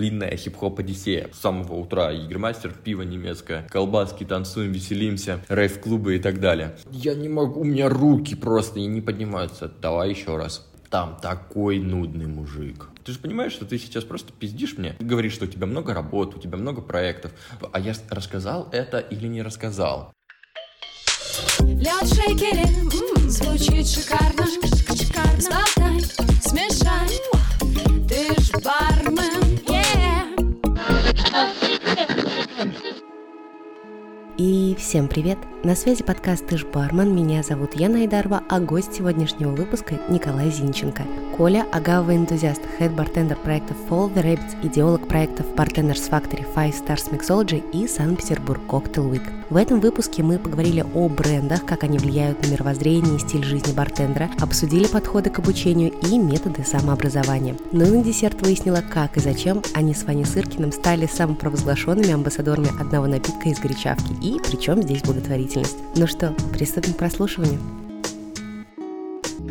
длинная хип-хоп одиссея. С самого утра Игромастер, пиво немецкое, колбаски, танцуем, веселимся, рейв-клубы и так далее. Я не могу, у меня руки просто не поднимаются. Давай еще раз. Там такой нудный мужик. Ты же понимаешь, что ты сейчас просто пиздишь мне, ты говоришь, что у тебя много работ, у тебя много проектов. А я рассказал это или не рассказал? Лед шейкере, звучит шикарно, шикарно. Смешай, ты ж бармен, И всем привет! На связи подкаст «Ты ж бармен», меня зовут Яна Айдарова, а гость сегодняшнего выпуска Николай Зинченко. Коля – агава-энтузиаст, head bartender проектов Follow the Rabbits, идеолог проектов Bartenders Factory, Five Stars Mixology и Санкт-Петербург Cocktail Week. В этом выпуске мы поговорили о брендах, как они влияют на мировоззрение и стиль жизни бартендера, обсудили подходы к обучению и методы самообразования. Ну и на десерт выяснила, как и зачем они с Ваней Сыркиным стали самопровозглашенными амбассадорами одного напитка из горячавки и причем здесь благотворительность. Ну что, приступим к прослушиванию.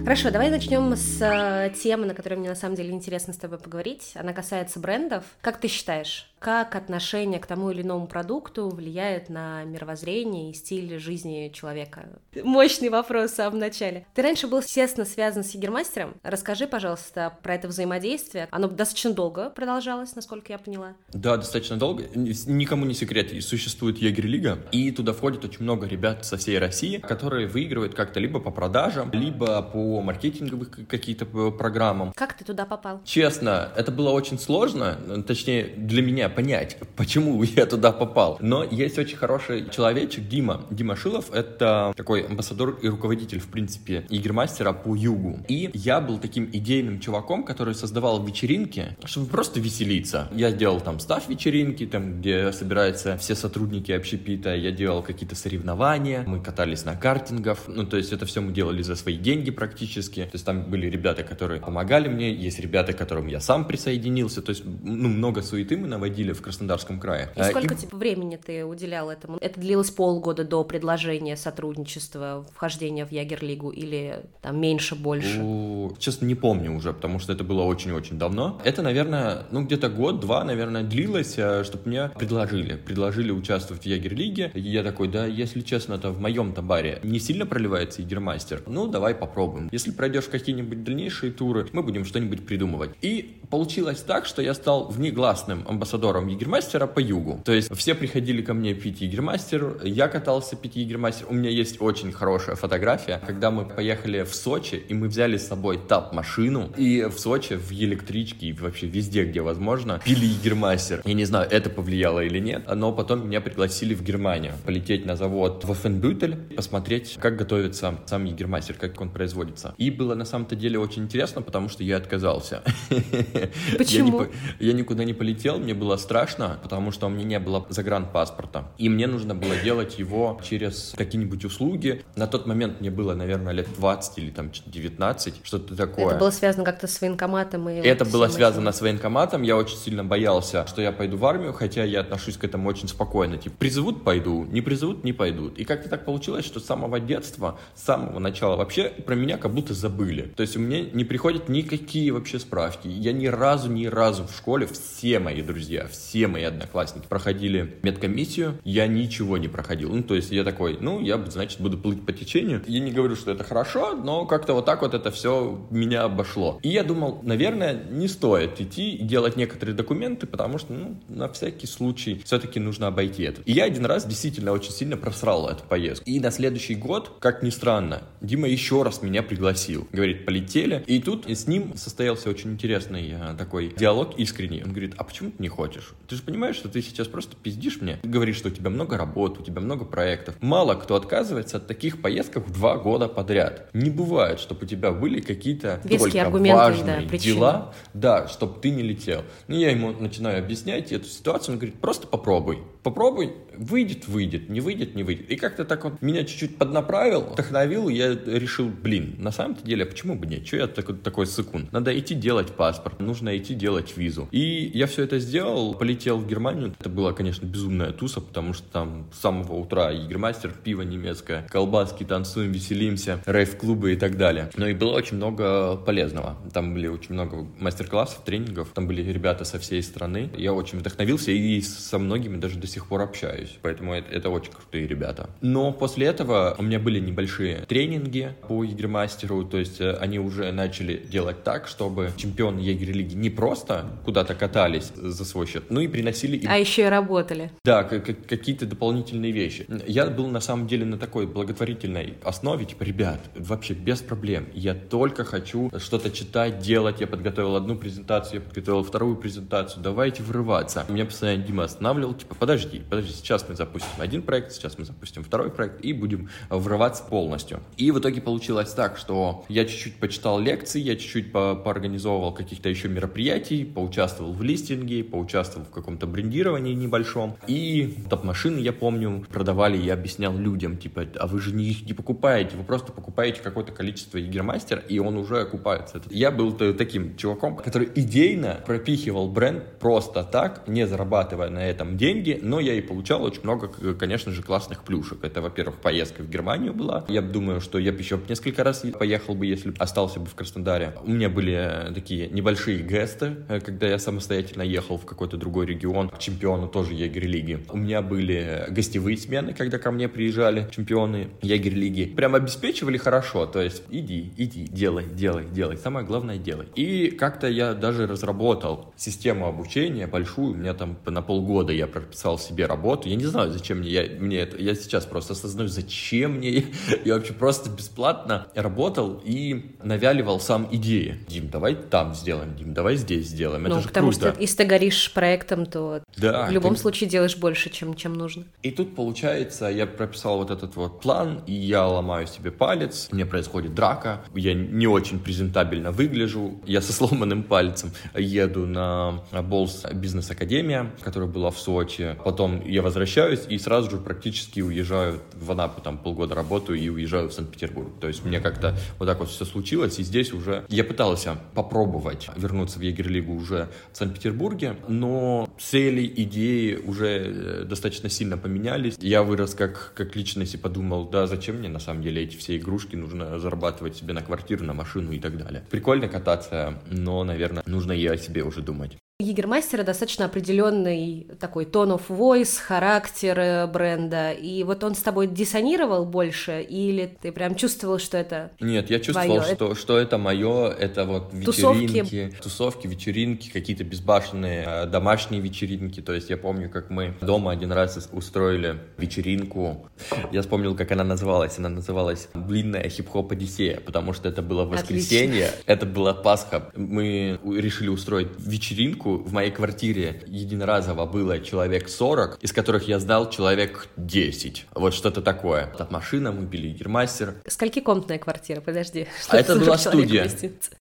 Хорошо, давай начнем с э, темы, на которой мне на самом деле интересно с тобой поговорить. Она касается брендов. Как ты считаешь, как отношение к тому или иному продукту влияет на мировоззрение и стиль жизни человека? Мощный вопрос в самом начале. Ты раньше был, естественно, связан с Егермастером. Расскажи, пожалуйста, про это взаимодействие. Оно достаточно долго продолжалось, насколько я поняла. Да, достаточно долго. Никому не секрет, существует Егерлига, и туда входит очень много ребят со всей России, которые выигрывают как-то либо по продажам, либо по маркетинговым каким-то программам. Как ты туда попал? Честно, это было очень сложно, точнее, для меня понять, почему я туда попал. Но есть очень хороший человечек, Дима. Дима Шилов — это такой амбассадор и руководитель, в принципе, игромастера по югу. И я был таким идейным чуваком, который создавал вечеринки, чтобы просто веселиться. Я делал там став вечеринки, там, где собираются все сотрудники общепита, я делал какие-то соревнования, мы катались на картингов, ну, то есть это все мы делали за свои деньги практически. То есть там были ребята, которые помогали мне, есть ребята, к которым я сам присоединился, то есть, ну, много суеты мы наводили в Краснодарском крае. И сколько и... типа, времени ты уделял этому? Это длилось полгода до предложения сотрудничества, вхождения в Ягерлигу или там меньше, больше? У... Честно, не помню уже, потому что это было очень-очень давно. Это, наверное, ну где-то год-два, наверное, длилось, э, чтобы мне предложили. Предложили участвовать в Ягерлиге. И я такой, да, если честно, это в моем-то баре не сильно проливается Ягермастер. Ну, давай попробуем. Если пройдешь какие-нибудь дальнейшие туры, мы будем что-нибудь придумывать. И получилось так, что я стал внегласным амбассадором Егермастера по югу. То есть все приходили ко мне пить Егермастер, я катался пить Егермастер. У меня есть очень хорошая фотография, когда мы поехали в Сочи, и мы взяли с собой тап-машину, и в Сочи, в электричке, и вообще везде, где возможно, пили Егермастер. Я не знаю, это повлияло или нет, но потом меня пригласили в Германию, полететь на завод в Фенбютель, посмотреть, как готовится сам Егермастер, как он производится. И было на самом-то деле очень интересно, потому что я отказался. Почему? Я никуда не полетел, мне было страшно, потому что у меня не было загранпаспорта. И мне нужно было делать его через какие-нибудь услуги. На тот момент мне было, наверное, лет 20 или там 19, что-то такое. Это было связано как-то с военкоматом? И Это вот было связано с военкоматом. Я очень сильно боялся, что я пойду в армию, хотя я отношусь к этому очень спокойно. Типа, призовут — пойду, не призовут — не пойдут. И как-то так получилось, что с самого детства, с самого начала вообще про меня как будто забыли. То есть у меня не приходят никакие вообще справки. Я ни разу, ни разу в школе, все мои друзья, все мои одноклассники проходили медкомиссию, я ничего не проходил. Ну, то есть я такой, ну, я, значит, буду плыть по течению. Я не говорю, что это хорошо, но как-то вот так вот это все меня обошло. И я думал, наверное, не стоит идти и делать некоторые документы, потому что, ну, на всякий случай все-таки нужно обойти это. И я один раз действительно очень сильно просрал эту поездку. И на следующий год, как ни странно, Дима еще раз меня пригласил. Говорит, полетели. И тут с ним состоялся очень интересный э, такой диалог искренний. Он говорит, а почему ты не хочешь? Ты же понимаешь, что ты сейчас просто пиздишь мне. Ты говоришь, что у тебя много работ, у тебя много проектов. Мало кто отказывается от таких поездок два года подряд. Не бывает, чтобы у тебя были какие-то только важные да, дела, да, чтобы ты не летел. Ну, я ему начинаю объяснять эту ситуацию, он говорит, просто попробуй. Попробуй, выйдет, выйдет, не выйдет, не выйдет. И как-то так вот меня чуть-чуть поднаправил, вдохновил, я решил, блин, на самом-то деле, а почему бы нет? Что я такой, такой сыкун? Надо идти делать паспорт, нужно идти делать визу. И я все это сделал, полетел в Германию. Это была, конечно, безумная туса, потому что там с самого утра егермастер, пиво немецкое, колбаски, танцуем, веселимся, рейв-клубы и так далее. Но и было очень много полезного. Там были очень много мастер-классов, тренингов, там были ребята со всей страны. Я очень вдохновился и со многими даже до сих пор общаюсь, поэтому это, это очень крутые ребята. Но после этого у меня были небольшие тренинги по егермастеру, то есть э, они уже начали делать так, чтобы чемпионы егерь-лиги не просто куда-то катались за свой счет, но и приносили... Им... А еще и работали. Да, какие-то дополнительные вещи. Я был на самом деле на такой благотворительной основе, типа, ребят, вообще без проблем, я только хочу что-то читать, делать, я подготовил одну презентацию, я подготовил вторую презентацию, давайте врываться. Меня постоянно Дима останавливал, типа, подожди, подожди, сейчас мы запустим один проект, сейчас мы запустим второй проект и будем врываться полностью. И в итоге получилось так, что я чуть-чуть почитал лекции, я чуть-чуть по поорганизовывал каких-то еще мероприятий, поучаствовал в листинге, поучаствовал в каком-то брендировании небольшом. И топ-машины, я помню, продавали, я объяснял людям, типа, а вы же не их не покупаете, вы просто покупаете какое-то количество Егермастер, и он уже окупается. Я был таким чуваком, который идейно пропихивал бренд просто так, не зарабатывая на этом деньги, но я и получал очень много, конечно же, классных плюшек. Это, во-первых, поездка в Германию была. Я думаю, что я бы еще несколько раз поехал бы, если бы остался бы в Краснодаре. У меня были э, такие небольшие гесты, э, когда я самостоятельно ехал в какой-то другой регион, к чемпиону тоже егерь-лиги. У меня были гостевые смены, когда ко мне приезжали чемпионы егерь-лиги. Прям обеспечивали хорошо, то есть иди, иди, делай, делай, делай. Самое главное делай. И как-то я даже разработал систему обучения большую, у меня там на полгода я прописал себе работу. Я не знаю, зачем мне, я, мне это, я сейчас просто осознаю, зачем мне, я вообще просто бесплатно работал и навяливал сам идеи. Дим, давай там сделаем, Дим, давай здесь сделаем, ну, это же потому круто. что если ты горишь проектом, то да, в любом ты... случае делаешь больше, чем, чем нужно. И тут получается, я прописал вот этот вот план, и я ломаю себе палец, мне происходит драка, я не очень презентабельно выгляжу, я со сломанным пальцем еду на Болс бизнес-академия, которая была в Сочи, потом я возвращаюсь и сразу же практически уезжаю в Анапу, там полгода работаю и уезжаю в Санкт-Петербург. То есть мне как-то вот так вот все случилось, и здесь уже я пытался попробовать вернуться в Егерлигу уже в Санкт-Петербурге, но цели, идеи уже э, достаточно сильно поменялись. Я вырос как, как личность и подумал, да, зачем мне на самом деле эти все игрушки, нужно зарабатывать себе на квартиру, на машину и так далее. Прикольно кататься, но, наверное, нужно и о себе уже думать. Егермастера достаточно определенный такой tone of voice, характер э, бренда, и вот он с тобой диссонировал больше, или ты прям чувствовал, что это Нет, я чувствовал, твое? что, что это мое, это вот вечеринки, тусовки, тусовки вечеринки, какие-то безбашенные э, домашние вечеринки, то есть я помню, как мы дома один раз устроили вечеринку, я вспомнил, как она называлась, она называлась «Длинная хип-хоп Одиссея», потому что это было воскресенье, Отлично. это была Пасха, мы решили устроить вечеринку, в моей квартире единоразово было человек 40, из которых я сдал человек 10. Вот что-то такое. От машина мы били гермастер. Скольки комнатная квартира? Подожди. А это была студия.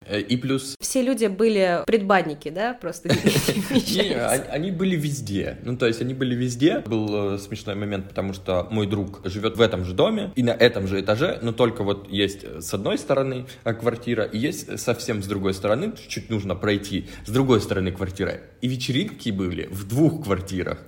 Э, и плюс... Все люди были предбанники, да? Просто Не, они были везде. Ну, то есть они были везде. Был э, смешной момент, потому что мой друг живет в этом же доме и на этом же этаже, но только вот есть с одной стороны э, квартира и есть совсем с другой стороны, чуть нужно пройти, с другой стороны квартира квартира. И вечеринки были в двух квартирах.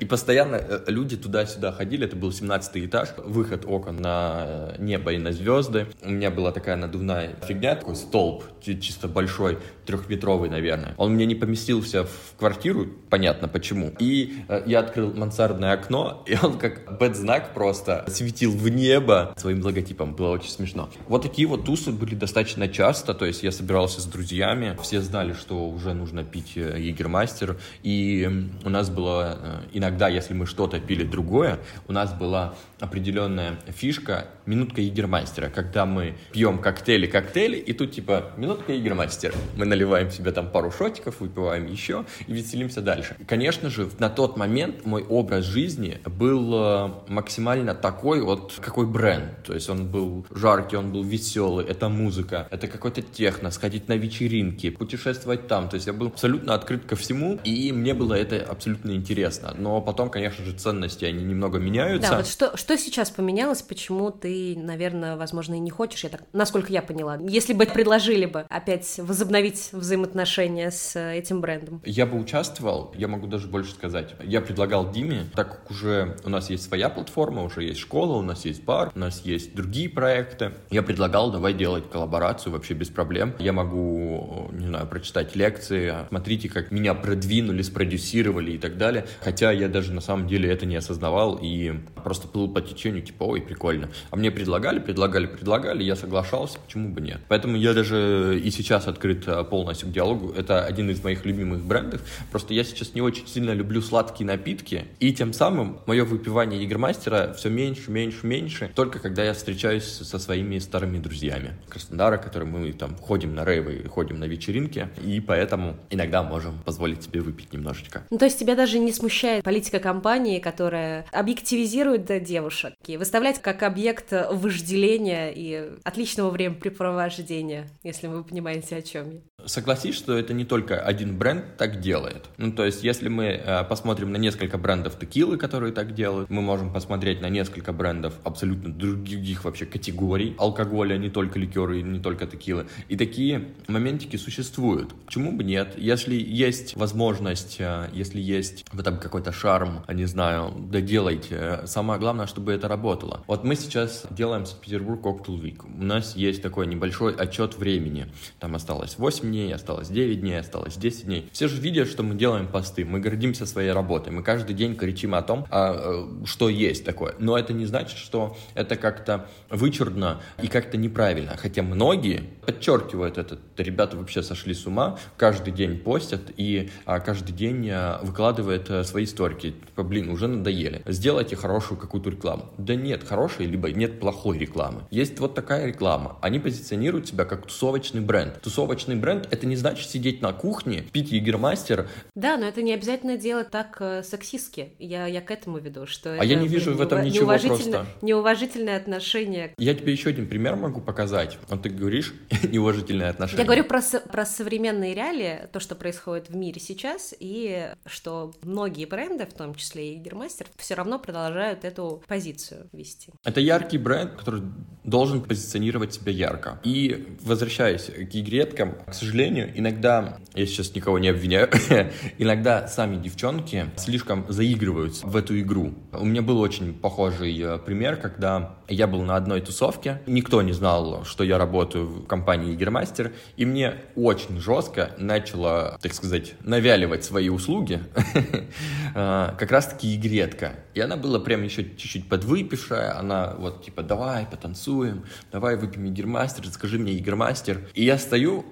И постоянно э, люди туда-сюда ходили. Это был 17 этаж. Выход окон на э, небо и на звезды. У меня была такая надувная фигня, такой столб, чисто большой, трехметровый, наверное. Он мне не поместился в квартиру, понятно почему. И э, я открыл мансардное окно, и он как бэт-знак просто светил в небо своим логотипом. Было очень смешно. Вот такие вот тусы были достаточно часто. То есть я собирался с друзьями. Все знали, что уже нужно пить Егермастер. И у нас было э, иногда, если мы что-то пили другое, у нас была определенная фишка минутка Егермастера, когда мы пьем коктейли, коктейли, и тут типа минутка Егермастера. Мы наливаем себе там пару шотиков, выпиваем еще и веселимся дальше. Конечно же, на тот момент мой образ жизни был э, максимально такой вот, какой бренд. То есть он был жаркий, он был веселый, это музыка, это какой-то техно, сходить на вечеринки, путешествовать там. То есть я был абсолютно открыт к ко всему, и мне было это абсолютно интересно. Но потом, конечно же, ценности, они немного меняются. Да, вот что, что сейчас поменялось, почему ты, наверное, возможно, и не хочешь, я так, насколько я поняла, если бы предложили бы опять возобновить взаимоотношения с этим брендом? Я бы участвовал, я могу даже больше сказать. Я предлагал Диме, так как уже у нас есть своя платформа, уже есть школа, у нас есть бар, у нас есть другие проекты, я предлагал, давай делать коллаборацию вообще без проблем. Я могу, не знаю, прочитать лекции, смотрите, как меня продвинули, спродюсировали и так далее. Хотя я даже на самом деле это не осознавал и просто плыл по течению, типа, ой, прикольно. А мне предлагали, предлагали, предлагали, я соглашался, почему бы нет. Поэтому я даже и сейчас открыт э, полностью к диалогу. Это один из моих любимых брендов. Просто я сейчас не очень сильно люблю сладкие напитки, и тем самым мое выпивание Игромастера все меньше, меньше, меньше, только когда я встречаюсь со своими старыми друзьями Краснодара, которые мы там ходим на рейвы, ходим на вечеринки, и поэтому иногда можем позволить себе выпить немножечко. Ну, то есть тебя даже не смущает политика компании, которая объективизирует да, девушек, и выставлять как объект вожделения и отличного времяпрепровождения, если вы понимаете, о чем я. Согласись, что это не только один бренд так делает. Ну, то есть, если мы э, посмотрим на несколько брендов текилы, которые так делают, мы можем посмотреть на несколько брендов абсолютно других вообще категорий алкоголя, не только ликеры, не только текилы. И такие моментики существуют. Почему бы нет? Если есть возможность, э, если есть в этом какой-то шарм, не знаю, да делайте. Самое главное, чтобы это работало. Вот мы сейчас делаем Санкт-Петербург Cocktail Week. У нас есть такой небольшой отчет времени. Там осталось 8 дней, осталось 9 дней, осталось 10 дней. Все же видят, что мы делаем посты, мы гордимся своей работой, мы каждый день кричим о том, а, э, что есть такое. Но это не значит, что это как-то вычурно и как-то неправильно. Хотя многие подчеркивают это. Ребята вообще сошли с ума, каждый день постят и а, каждый день а, выкладывают а, свои сторики. Типа, блин, уже надоели. Сделайте хорошую какую-то рекламу. Да нет хорошей, либо нет плохой рекламы. Есть вот такая реклама. Они позиционируют себя как тусовочный бренд. Тусовочный бренд это не значит сидеть на кухне, пить егермастер. Да, но это не обязательно делать так э, сексистски. Я, я к этому веду, что А это, я не вижу блин, в этом неува- ничего неуважительно- просто. Неуважительное отношение. Я тебе еще один пример могу показать. Вот ты говоришь неуважительное отношение. Я говорю про, про современные реалии, то, что происходит в мире сейчас, и что многие бренды, в том числе и Гермастер, все равно продолжают эту позицию вести. Это яркий бренд, который должен позиционировать себя ярко. И возвращаясь к игреткам, к сожалению, иногда, я сейчас никого не обвиняю, иногда сами девчонки слишком заигрываются в эту игру. У меня был очень похожий э, пример, когда я был на одной тусовке, никто не знал, что я работаю в компании Игермастер, и мне очень жестко начало, так сказать, навяливать свои услуги э, как раз-таки игретка. И она была прям еще чуть-чуть подвыпившая, она вот типа давай потанцуем, давай выпьем Игермастер, скажи мне Игермастер. И я стою,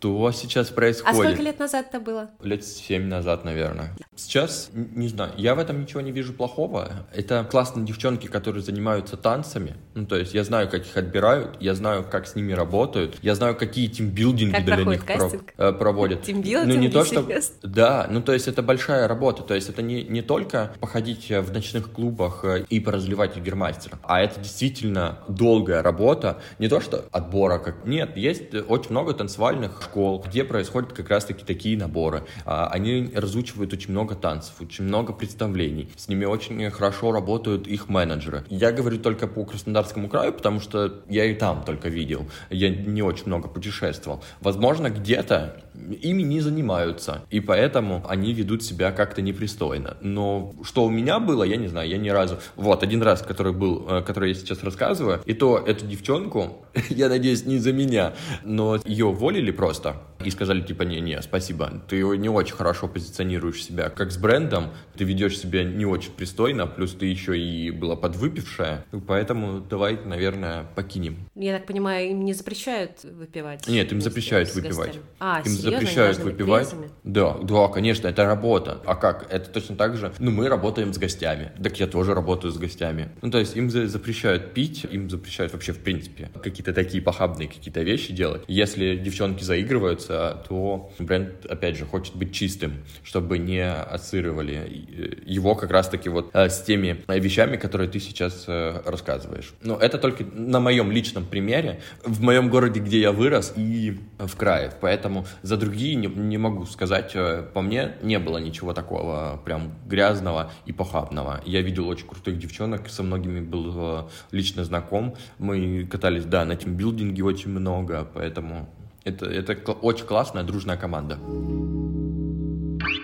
что сейчас А происходит? сколько лет назад это было? Лет семь назад, наверное. Сейчас, не знаю, я в этом ничего не вижу плохого. Это классные девчонки, которые занимаются танцами. Ну, то есть я знаю, как их отбирают, я знаю, как с ними работают, я знаю, какие тимбилдинги Как для них про- кастинг? э, проводят. Тимбилдинги, Ну, не то, что... Да, ну, то есть это большая работа. То есть это не, не только походить э, в ночных клубах э, и поразливать игермастера, а это действительно долгая работа. Не то, что отбора как... Нет, есть очень много танцевальных школ, где происходят как раз-таки такие наборы. А, Они разучивают очень много танцев, очень много представлений. С ними очень хорошо работают их менеджеры. Я говорю только по Краснодарскому краю, потому что я и там только видел. Я не очень много путешествовал. Возможно, где-то ими не занимаются, и поэтому они ведут себя как-то непристойно. Но что у меня было, я не знаю, я ни разу... Вот, один раз, который был, э, который я сейчас рассказываю, и то эту девчонку, я надеюсь, не за меня, но ее уволили просто и сказали, типа, не-не, спасибо, ты не очень хорошо позиционируешь себя как с брендом, ты ведешь себя не очень пристойно, плюс ты еще и была подвыпившая, поэтому давай, наверное, покинем. Я так понимаю, им не запрещают выпивать? Нет, им запрещают выпивать. А, им серьезно? Запрещают выпивать. Да, да, конечно, это работа. А как? Это точно так же. Ну, мы работаем с гостями. Так я тоже работаю с гостями. Ну, то есть им за- запрещают пить, им запрещают вообще, в принципе, какие-то такие похабные какие-то вещи делать. Если девчонки заигрываются, то бренд, опять же, хочет быть чистым, чтобы не ассоциировали э, его как раз-таки вот э, с теми вещами, которые ты сейчас рассказываешь. Но это только на моем личном примере, в моем городе, где я вырос, и в крае. Поэтому за другие не, не могу сказать. По мне не было ничего такого прям грязного и похабного. Я видел очень крутых девчонок, со многими был лично знаком. Мы катались, да, на тимбилдинге очень много, поэтому это, это очень классная дружная команда.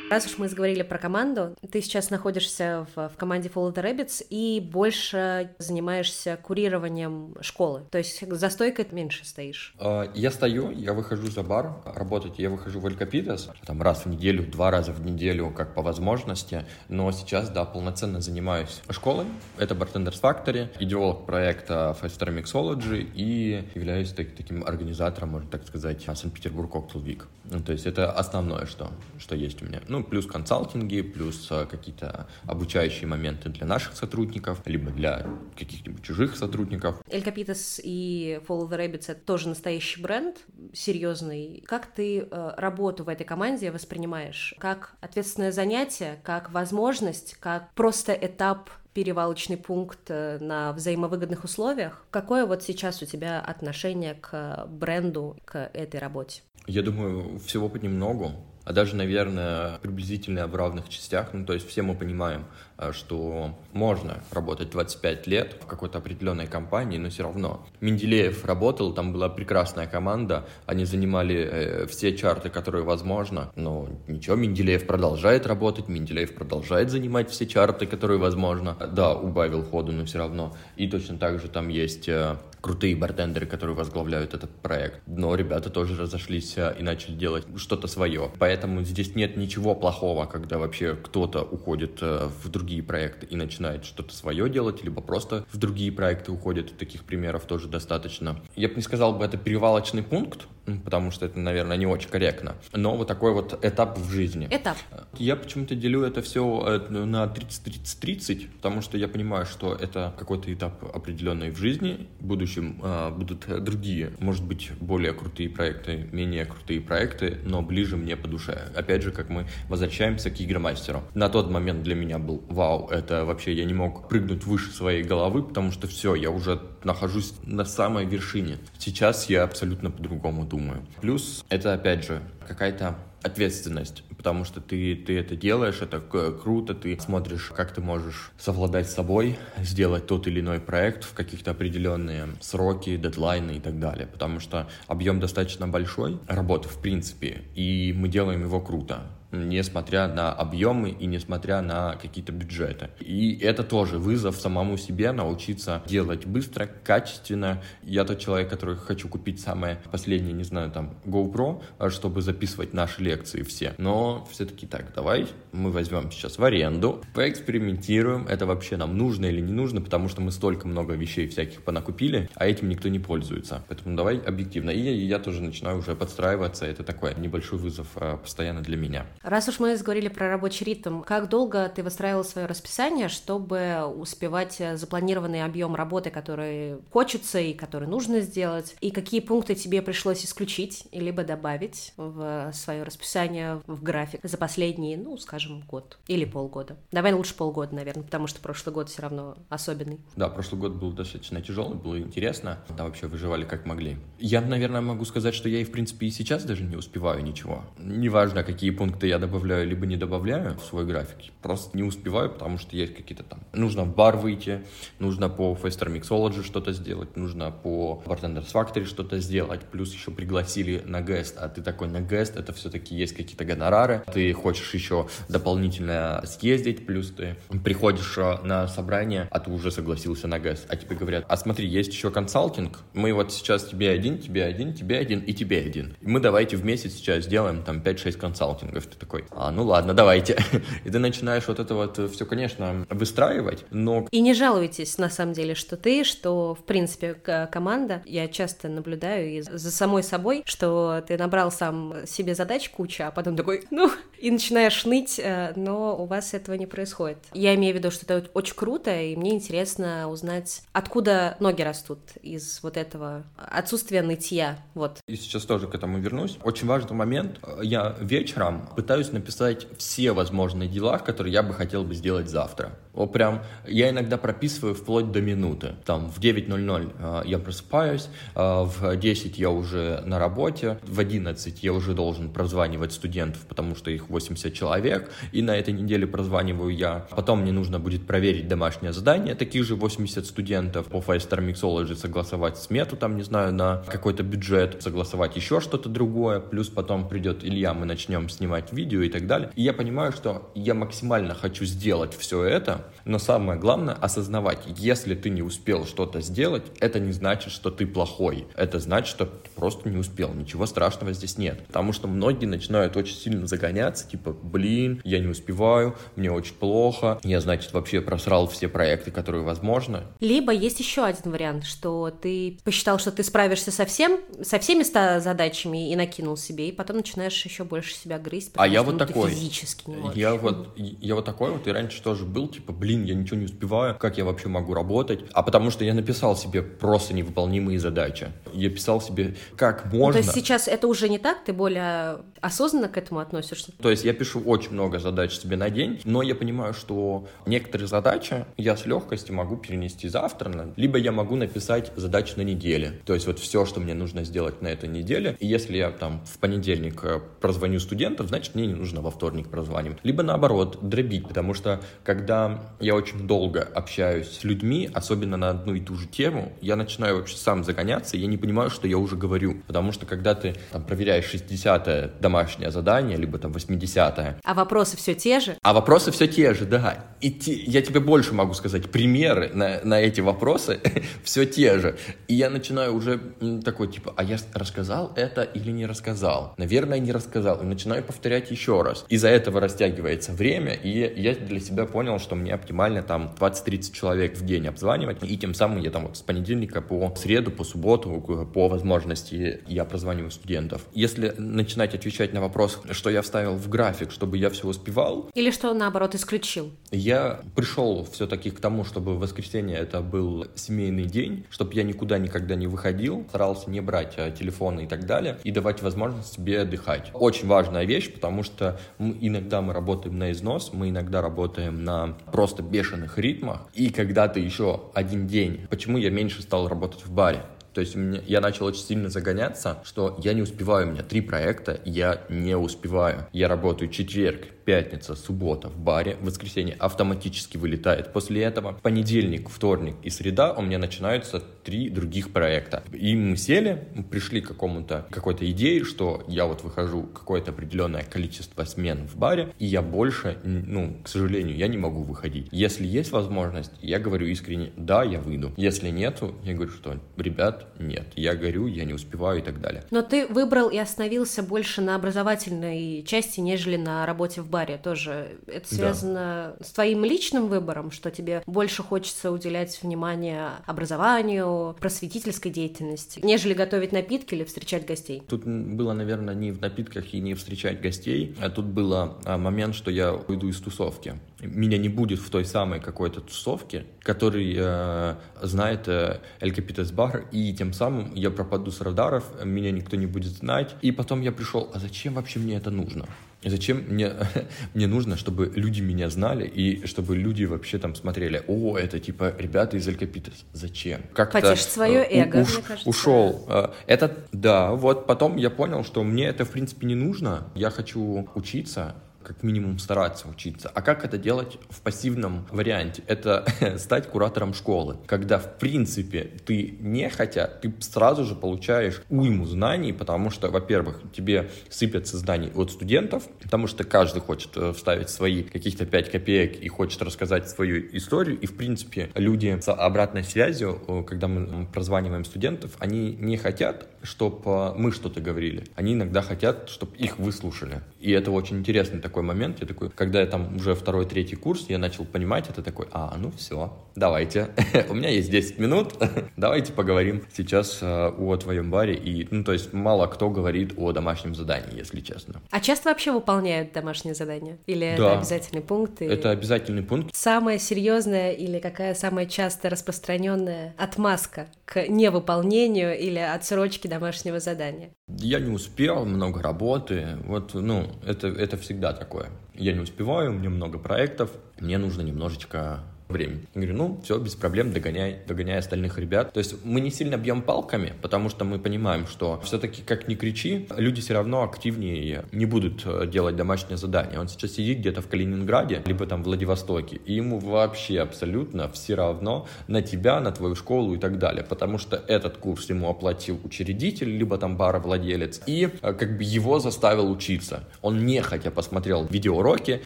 Раз уж мы заговорили про команду, ты сейчас находишься в, в команде Follow the Rabbits и больше занимаешься курированием школы. То есть за стойкой меньше стоишь. А, я стою, я выхожу за бар работать, я выхожу в Элькапитес, там раз в неделю, два раза в неделю, как по возможности, но сейчас, да, полноценно занимаюсь школой. Это Bartenders Factory, идеолог проекта Faster Mixology и являюсь так, таким организатором, можно так сказать, Санкт-Петербург Cocktail Week. Ну, то есть это основное, что, что есть у меня. Ну, плюс консалтинги, плюс э, какие-то обучающие моменты для наших сотрудников, либо для каких-нибудь чужих сотрудников. Эль Капитас и Follow the Rabbits — это тоже настоящий бренд, серьезный. Как ты э, работу в этой команде воспринимаешь? Как ответственное занятие, как возможность, как просто этап перевалочный пункт э, на взаимовыгодных условиях. Какое вот сейчас у тебя отношение к бренду, к этой работе? Я думаю, всего понемногу а даже, наверное, приблизительно в равных частях. Ну, то есть все мы понимаем, э, что можно работать 25 лет в какой-то определенной компании, но все равно. Менделеев работал, там была прекрасная команда, они занимали э, все чарты, которые возможно, но ничего, Менделеев продолжает работать, Менделеев продолжает занимать все чарты, которые возможно. Да, убавил ходу, но все равно. И точно так же там есть э, крутые бартендеры, которые возглавляют этот проект. Но ребята тоже разошлись и начали делать что-то свое. Поэтому Поэтому здесь нет ничего плохого, когда вообще кто-то уходит э, в другие проекты и начинает что-то свое делать, либо просто в другие проекты уходит. Таких примеров тоже достаточно. Я бы не сказал бы, это перевалочный пункт, потому что это, наверное, не очень корректно. Но вот такой вот этап в жизни. Этап. Я почему-то делю это все э, на 30-30-30, потому что я понимаю, что это какой-то этап определенный в жизни. В будущем э, будут другие, может быть, более крутые проекты, менее крутые проекты, но ближе мне по душе. Опять же, как мы возвращаемся к игромастеру. На тот момент для меня был вау, это вообще я не мог прыгнуть выше своей головы, потому что все, я уже нахожусь на самой вершине. Сейчас я абсолютно по-другому думаю думаю. Плюс это, опять же, какая-то ответственность, потому что ты, ты это делаешь, это круто, ты смотришь, как ты можешь совладать с собой, сделать тот или иной проект в каких-то определенные сроки, дедлайны и так далее, потому что объем достаточно большой работы, в принципе, и мы делаем его круто несмотря на объемы и несмотря на какие-то бюджеты. И это тоже вызов самому себе научиться делать быстро, качественно. Я тот человек, который хочу купить самое последнее, не знаю, там, GoPro, чтобы записывать наши лекции все. Но все-таки так, давай мы возьмем сейчас в аренду, поэкспериментируем, это вообще нам нужно или не нужно, потому что мы столько много вещей всяких понакупили, а этим никто не пользуется. Поэтому давай объективно. И я, тоже начинаю уже подстраиваться, это такой небольшой вызов а, постоянно для меня. Раз уж мы заговорили про рабочий ритм, как долго ты выстраивал свое расписание, чтобы успевать запланированный объем работы, который хочется и который нужно сделать, и какие пункты тебе пришлось исключить, либо добавить в свое расписание, в график за последние, ну, скажем, год или полгода. Давай лучше полгода, наверное, потому что прошлый год все равно особенный. Да, прошлый год был достаточно тяжелый, было интересно. Там вообще выживали как могли. Я, наверное, могу сказать, что я и, в принципе, и сейчас даже не успеваю ничего. Неважно, какие пункты я добавляю, либо не добавляю в свой график. Просто не успеваю, потому что есть какие-то там... Нужно в бар выйти, нужно по Faster Mixology что-то сделать, нужно по Bartenders Factory что-то сделать, плюс еще пригласили на гест, а ты такой на гест, это все-таки есть какие-то гонорары, ты хочешь еще дополнительно съездить, плюс ты приходишь э, на собрание, а ты уже согласился на гест, а тебе говорят, а смотри, есть еще консалтинг, мы вот сейчас тебе один, тебе один, тебе один и тебе один. И мы давайте вместе сейчас сделаем там 5-6 консалтингов. Ты такой, а, ну ладно, давайте. И ты начинаешь вот это вот все, конечно, выстраивать, но... И не жалуйтесь, на самом деле, что ты, что, в принципе, команда. Я часто наблюдаю и за самой собой, что ты набрал сам себе задач куча, а потом такой, ну, и начинаешь ныть, э, но у вас этого не происходит. Я имею в виду, что это очень круто, и мне интересно узнать, откуда ноги растут из вот этого отсутствия нытья. Вот. И сейчас тоже к этому вернусь. Очень важный момент. Я вечером пытаюсь написать все возможные дела, которые я бы хотел бы сделать завтра. Вот прям я иногда прописываю вплоть до минуты. Там в 9.00 э, я просыпаюсь, э, в 10 я уже на работе, в 11 я уже должен прозванивать студентов, потому что их 80 человек, и на этой неделе прозваниваю я. Потом мне нужно будет проверить домашнее задание, таких же 80 студентов по Firestar Mixology, согласовать смету там, не знаю, на какой-то бюджет, согласовать еще что-то другое, плюс потом придет Илья, мы начнем снимать видео и так далее. И я понимаю, что я максимально хочу сделать все это, но самое главное осознавать, если ты не успел что-то сделать, это не значит, что ты плохой. Это значит, что ты просто не успел. Ничего страшного здесь нет. Потому что многие начинают очень сильно загоняться, типа, блин, я не успеваю, мне очень плохо, я, значит, вообще просрал все проекты, которые возможно. Либо есть еще один вариант, что ты посчитал, что ты справишься со всем, со всеми ста задачами и накинул себе, и потом начинаешь еще больше себя грызть, а я что, вот ну, такой. физически не можешь. Я вот, я вот такой вот, и раньше тоже был, типа, блин, я ничего не успеваю, как я вообще могу работать? А потому что я написал себе просто невыполнимые задачи. Я писал себе, как можно... Ну, то есть сейчас это уже не так? Ты более осознанно к этому относишься? То есть я пишу очень много задач себе на день, но я понимаю, что некоторые задачи я с легкостью могу перенести завтра, либо я могу написать задачи на неделе. То есть вот все, что мне нужно сделать на этой неделе, и если я там в понедельник э, прозвоню студентов, значит мне не нужно во вторник прозванивать. Либо наоборот, дробить, потому что когда я очень долго общаюсь с людьми, особенно на одну и ту же тему, я начинаю вообще сам загоняться, и я не понимаю, что я уже говорю. Потому что когда ты там, проверяешь 60-е домашнее задание, либо там 80-е... А вопросы все те же? А вопросы все те же, да. И те, я тебе больше могу сказать, примеры на, на эти вопросы все те же. И я начинаю уже такой, типа, а я рассказал это или не рассказал? Наверное, не рассказал. И начинаю повторять еще раз. Из-за этого растягивается время, и я для себя понял, что мне оптимально там 20-30 человек в день обзванивать, и тем самым я там вот с понедельника по среду, по субботу, по возможности я прозваниваю студентов. Если начинать отвечать на вопрос, что я вставил в график, чтобы я все успевал. Или что, наоборот, исключил. Я пришел все-таки к тому, чтобы воскресенье это был семейный день, чтобы я никуда никогда не выходил, старался не брать а, телефоны и так далее, и давать возможность себе отдыхать. Очень важная вещь, потому что мы, иногда мы работаем на износ, мы иногда работаем на просто бешеных ритмах, и когда ты еще один день, почему я меньше стал работать в баре? То есть мне, я начал очень сильно загоняться, что я не успеваю, у меня три проекта, я не успеваю. Я работаю четверг, пятница, суббота в баре, воскресенье автоматически вылетает. После этого понедельник, вторник и среда у меня начинаются три других проекта. И мы сели, пришли к какому-то, какой-то идее, что я вот выхожу какое-то определенное количество смен в баре, и я больше, ну, к сожалению, я не могу выходить. Если есть возможность, я говорю искренне, да, я выйду. Если нету, я говорю, что, ребят, нет, я горю, я не успеваю и так далее. Но ты выбрал и остановился больше на образовательной части, нежели на работе в баре баре тоже. Это связано да. с твоим личным выбором, что тебе больше хочется уделять внимание образованию, просветительской деятельности, нежели готовить напитки или встречать гостей? Тут было, наверное, не в напитках и не встречать гостей, а тут было а, момент, что я уйду из тусовки. Меня не будет в той самой какой-то тусовке, который э, знает э, Эль Капитес Бар, и тем самым я пропаду с радаров, меня никто не будет знать. И потом я пришел, а зачем вообще мне это нужно? Зачем мне, мне нужно, чтобы люди меня знали и чтобы люди вообще там смотрели, о, это типа ребята из Элькапитес. Зачем? Как-то свое э, эго, уш, мне кажется. Ушел. Э, это, да, вот потом я понял, что мне это в принципе не нужно. Я хочу учиться, как минимум стараться учиться. А как это делать в пассивном варианте? Это стать куратором школы, когда в принципе ты не хотя, ты сразу же получаешь уйму знаний, потому что, во-первых, тебе сыпятся знаний от студентов, потому что каждый хочет э, вставить свои каких-то 5 копеек и хочет рассказать свою историю, и в принципе люди с обратной связью, э, когда мы прозваниваем студентов, они не хотят, чтобы мы что-то говорили, они иногда хотят, чтобы их выслушали. И это очень интересный такой такой момент, я такой, когда я там уже второй, третий курс, я начал понимать это такой, а, ну все, давайте, у меня есть 10 минут, давайте поговорим сейчас э, о твоем баре. И, ну, то есть мало кто говорит о домашнем задании, если честно. А часто вообще выполняют домашние задания? Или да. это обязательный пункт? И... Это обязательный пункт. Самая серьезная или какая самая часто распространенная отмазка к невыполнению или отсрочке домашнего задания? Я не успел, много работы. Вот, ну, это, это всегда такое. Я не успеваю, у меня много проектов, мне нужно немножечко времени. Я говорю, ну, все, без проблем, догоняй, догоняй остальных ребят. То есть мы не сильно бьем палками, потому что мы понимаем, что все-таки, как ни кричи, люди все равно активнее не будут э, делать домашнее задание. Он сейчас сидит где-то в Калининграде, либо там в Владивостоке, и ему вообще абсолютно все равно на тебя, на твою школу и так далее, потому что этот курс ему оплатил учредитель, либо там баровладелец, и э, как бы его заставил учиться. Он нехотя посмотрел видеоуроки,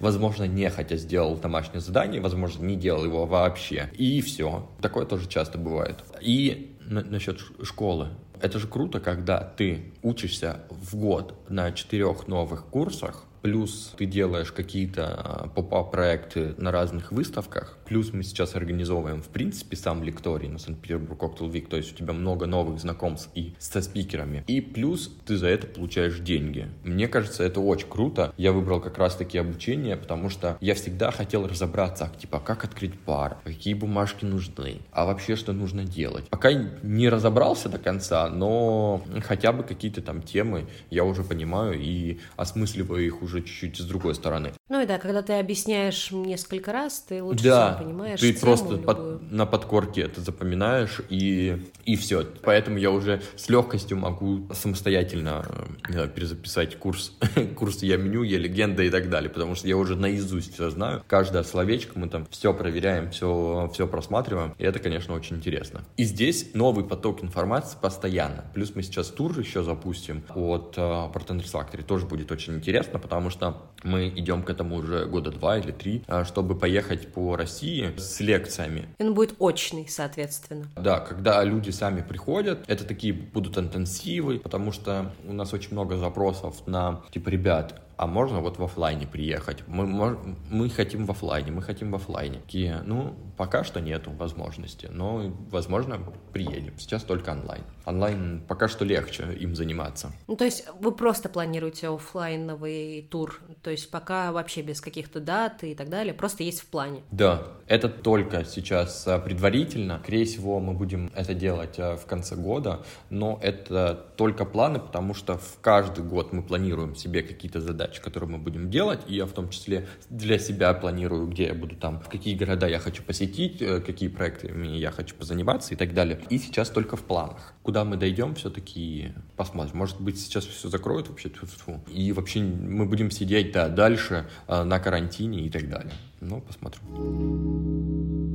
возможно, нехотя сделал домашнее задание, возможно, не делал его вообще. И все. Такое тоже часто бывает. И на, насчет школы. Это же круто, когда ты учишься в год на четырех новых курсах, плюс ты делаешь какие-то а, поп-ап проекты на разных выставках, плюс мы сейчас организовываем, в принципе, сам лекторий на Санкт-Петербург Cocktail Week, то есть у тебя много новых знакомств и со спикерами, и плюс ты за это получаешь деньги. Мне кажется, это очень круто. Я выбрал как раз-таки обучение, потому что я всегда хотел разобраться, типа, как открыть пар, какие бумажки нужны, а вообще что нужно делать. Пока не разобрался до конца, но хотя бы какие-то там темы я уже понимаю и осмысливаю их уже чуть-чуть с другой стороны. Ну и да, когда ты объясняешь несколько раз, ты лучше да, понимаешь. Ты просто под, на подкорке это запоминаешь и, и все. Поэтому я уже с легкостью могу самостоятельно знаю, э, перезаписать курс. курс я меню, я легенда и так далее, потому что я уже наизусть все знаю. Каждое словечко мы там все проверяем, все, все просматриваем. И это, конечно, очень интересно. И здесь новый поток информации постоянно. Плюс мы сейчас тур еще запустим от uh, Bartenders Factory. Тоже будет очень интересно, потому что мы идем к этому уже года два или три, а, чтобы поехать по России с лекциями. Он будет очный, соответственно. Да, когда люди сами приходят, это такие будут интенсивы, потому что у нас очень много запросов на, типа, ребят, а можно вот в офлайне приехать. Мы, мы хотим в офлайне, мы хотим в офлайне. Такие, ну, пока что нету возможности, но, возможно, приедем. Сейчас только онлайн. Онлайн пока что легче им заниматься. Ну, то есть вы просто планируете офлайновый тур, то есть пока вообще без каких-то дат и так далее, просто есть в плане? Да, это только сейчас а, предварительно. Скорее всего, мы будем это делать а, в конце года, но это только планы, потому что в каждый год мы планируем себе какие-то задачи задач, которые мы будем делать, и я в том числе для себя планирую, где я буду там, в какие города я хочу посетить, э, какие проектами я хочу позаниматься и так далее. И сейчас только в планах. Куда мы дойдем, все-таки посмотрим. Может быть, сейчас все закроют вообще, тьфу -тьфу. и вообще мы будем сидеть, да, дальше э, на карантине и так далее. Ну, посмотрим.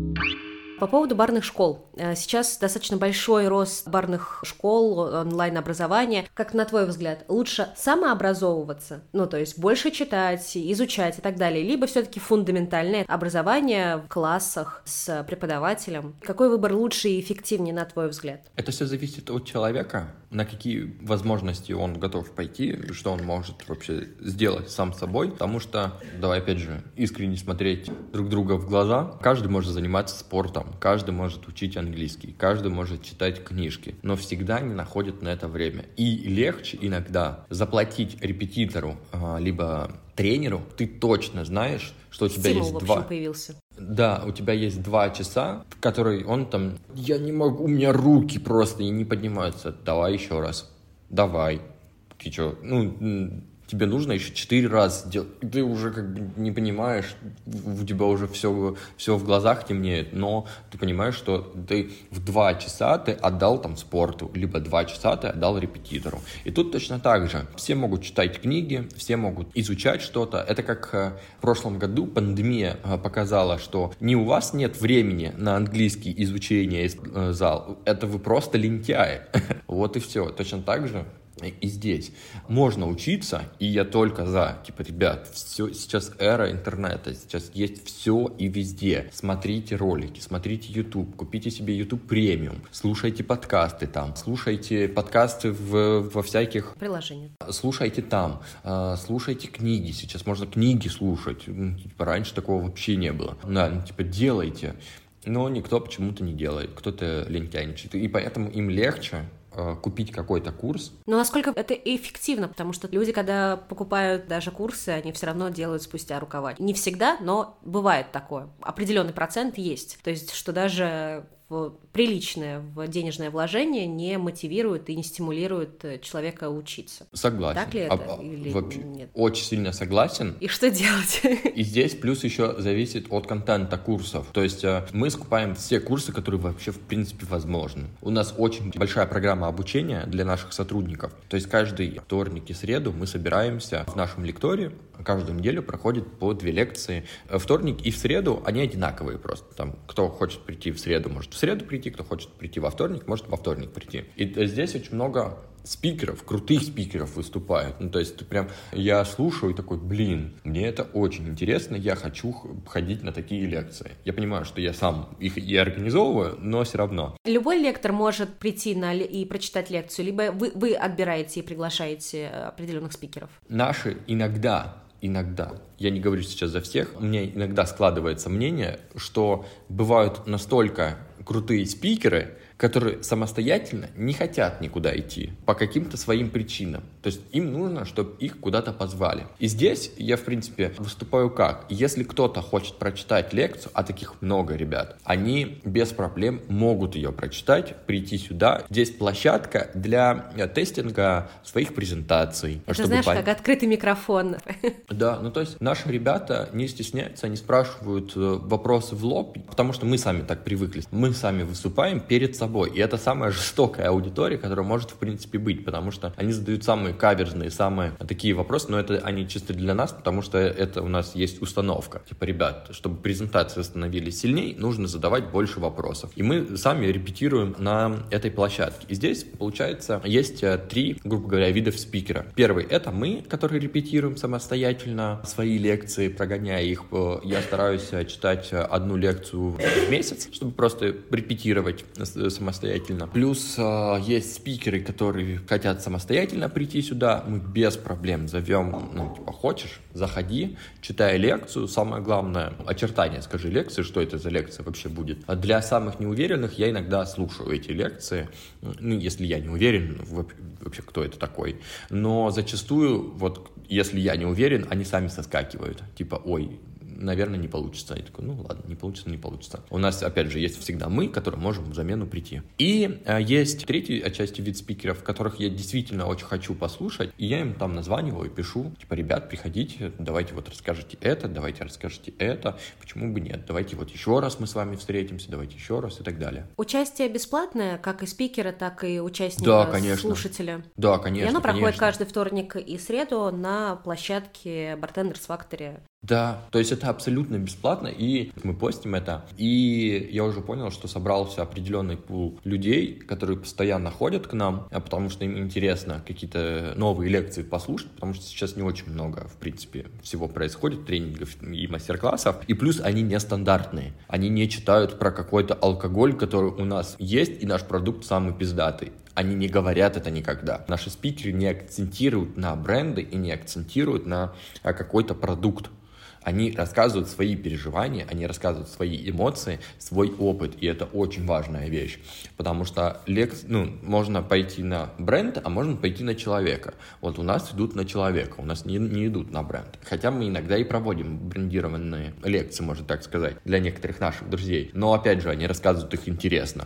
По поводу барных школ. Э, сейчас достаточно большой рост барных школ, онлайн-образования. Как на твой взгляд, лучше самообразовываться, ну то есть больше читать, изучать и так далее, либо все-таки фундаментальное образование в классах с преподавателем? Какой выбор лучше и эффективнее на твой взгляд? Это все зависит от человека, на какие возможности он готов пойти, что он может вообще сделать сам собой, потому что, давай опять же, искренне смотреть друг друга в глаза, каждый может заниматься спортом, языком, каждый может учить английский, каждый может читать книжки, но всегда не находит на это время. И легче иногда заплатить репетитору, а, либо тренеру, ты точно знаешь, что у тебя Стимул, есть два... появился. Да, у тебя есть два часа, в которые он там, я не могу, у меня руки просто не поднимаются. Давай еще раз. Давай. Ты что, ну, тебе нужно еще четыре раза делать. Ты уже как бы не понимаешь, у тебя уже все, все в глазах темнеет, но ты понимаешь, что ты в два часа ты отдал там спорту, либо два часа ты отдал репетитору. И тут точно так же. Все могут читать книги, все могут изучать что-то. Это как э, в прошлом году пандемия э, показала, что не у вас нет времени на английский изучение из э, зал, это вы просто лентяи. Вот и все. Точно так же и здесь. Можно учиться, и я только за. Типа, ребят, все, сейчас эра интернета, сейчас есть все и везде. Смотрите ролики, смотрите YouTube, купите себе YouTube премиум, слушайте подкасты там, слушайте подкасты в, во всяких... Приложениях. Слушайте там, э, слушайте книги. Сейчас можно книги слушать. Ну, типа, раньше такого вообще не было. Да, ну, типа, делайте. Но никто почему-то не делает, кто-то лентяйничает. И поэтому им легче купить какой-то курс. Но насколько это эффективно, потому что люди, когда покупают даже курсы, они все равно делают спустя рукава. Не всегда, но бывает такое. Определенный процент есть. То есть, что даже приличное денежное вложение не мотивирует и не стимулирует э, человека учиться. Согласен. Так ли это а, или вообще, нет? Очень сильно согласен. И что делать? И здесь плюс еще зависит от контента курсов. То есть э, мы скупаем все курсы, которые вообще в принципе возможны. У нас очень большая программа обучения для наших сотрудников. То есть каждый вторник и среду мы собираемся в нашем лектории каждую неделю проходит по две лекции. Э, вторник и в среду они одинаковые просто. Там, кто хочет прийти в среду, может в среду прийти, кто хочет прийти во вторник, может во вторник прийти. И здесь очень много спикеров, крутых спикеров выступают. Ну, то есть, прям я слушаю и такой, блин, мне это очень интересно, я хочу ходить на такие лекции. Я понимаю, что я сам их и организовываю, но все равно. Любой лектор может прийти на и прочитать лекцию, либо вы, вы отбираете и приглашаете определенных спикеров? Наши иногда иногда, я не говорю сейчас за всех, у меня иногда складывается мнение, что бывают настолько крутые спикеры, которые самостоятельно не хотят никуда идти по каким-то своим причинам. То есть им нужно, чтобы их куда-то позвали. И здесь я, в принципе, выступаю как? Если кто-то хочет прочитать лекцию, а таких много ребят, они без проблем могут ее прочитать, прийти сюда. Здесь площадка для э, тестинга своих презентаций. Это чтобы знаешь, пон... как открытый микрофон. Да, ну то есть наши ребята не стесняются, они спрашивают э, вопросы в лоб, потому что мы сами так привыкли. Мы сами выступаем перед собой собой. И это самая жестокая аудитория, которая может, в принципе, быть, потому что они задают самые каверзные, самые такие вопросы, но это они чисто для нас, потому что это у нас есть установка. Типа, ребят, чтобы презентации становились сильнее, нужно задавать больше вопросов. И мы сами репетируем на этой площадке. И здесь, получается, есть э, три, грубо говоря, видов спикера. Первый — это мы, которые репетируем самостоятельно свои лекции, прогоняя их. Я стараюсь э, читать э, одну лекцию в месяц, чтобы просто репетировать самостоятельно. Плюс э, есть спикеры, которые хотят самостоятельно прийти сюда. Мы без проблем зовем, ну, типа, хочешь, заходи, читай лекцию. Самое главное, очертание скажи лекции, что это за лекция вообще будет. А для самых неуверенных я иногда слушаю эти лекции, ну, если я не уверен вообще, кто это такой. Но зачастую, вот, если я не уверен, они сами соскакивают. Типа, ой, наверное, не получится. Я такой, ну ладно, не получится, не получится. У нас, опять же, есть всегда мы, которые можем в замену прийти. И э, есть третий отчасти вид спикеров, которых я действительно очень хочу послушать, и я им там названиваю, пишу, типа, ребят, приходите, давайте вот расскажите это, давайте расскажите это, почему бы нет, давайте вот еще раз мы с вами встретимся, давайте еще раз и так далее. Участие бесплатное, как и спикера, так и участника, да, конечно. слушателя? Да, конечно. И оно проходит конечно. каждый вторник и среду на площадке Bartenders Factory да, то есть это абсолютно бесплатно, и мы постим это. И я уже понял, что собрался определенный пул людей, которые постоянно ходят к нам, а потому что им интересно какие-то новые лекции послушать, потому что сейчас не очень много, в принципе, всего происходит, тренингов и мастер-классов. И плюс они нестандартные. Они не читают про какой-то алкоголь, который у нас есть, и наш продукт самый пиздатый они не говорят это никогда. Наши спикеры не акцентируют на бренды и не акцентируют на а, какой-то продукт они рассказывают свои переживания, они рассказывают свои эмоции, свой опыт, и это очень важная вещь, потому что лекс, ну, можно пойти на бренд, а можно пойти на человека. Вот у нас идут на человека, у нас не, не идут на бренд. Хотя мы иногда и проводим брендированные лекции, можно так сказать, для некоторых наших друзей. Но, опять же, они рассказывают их интересно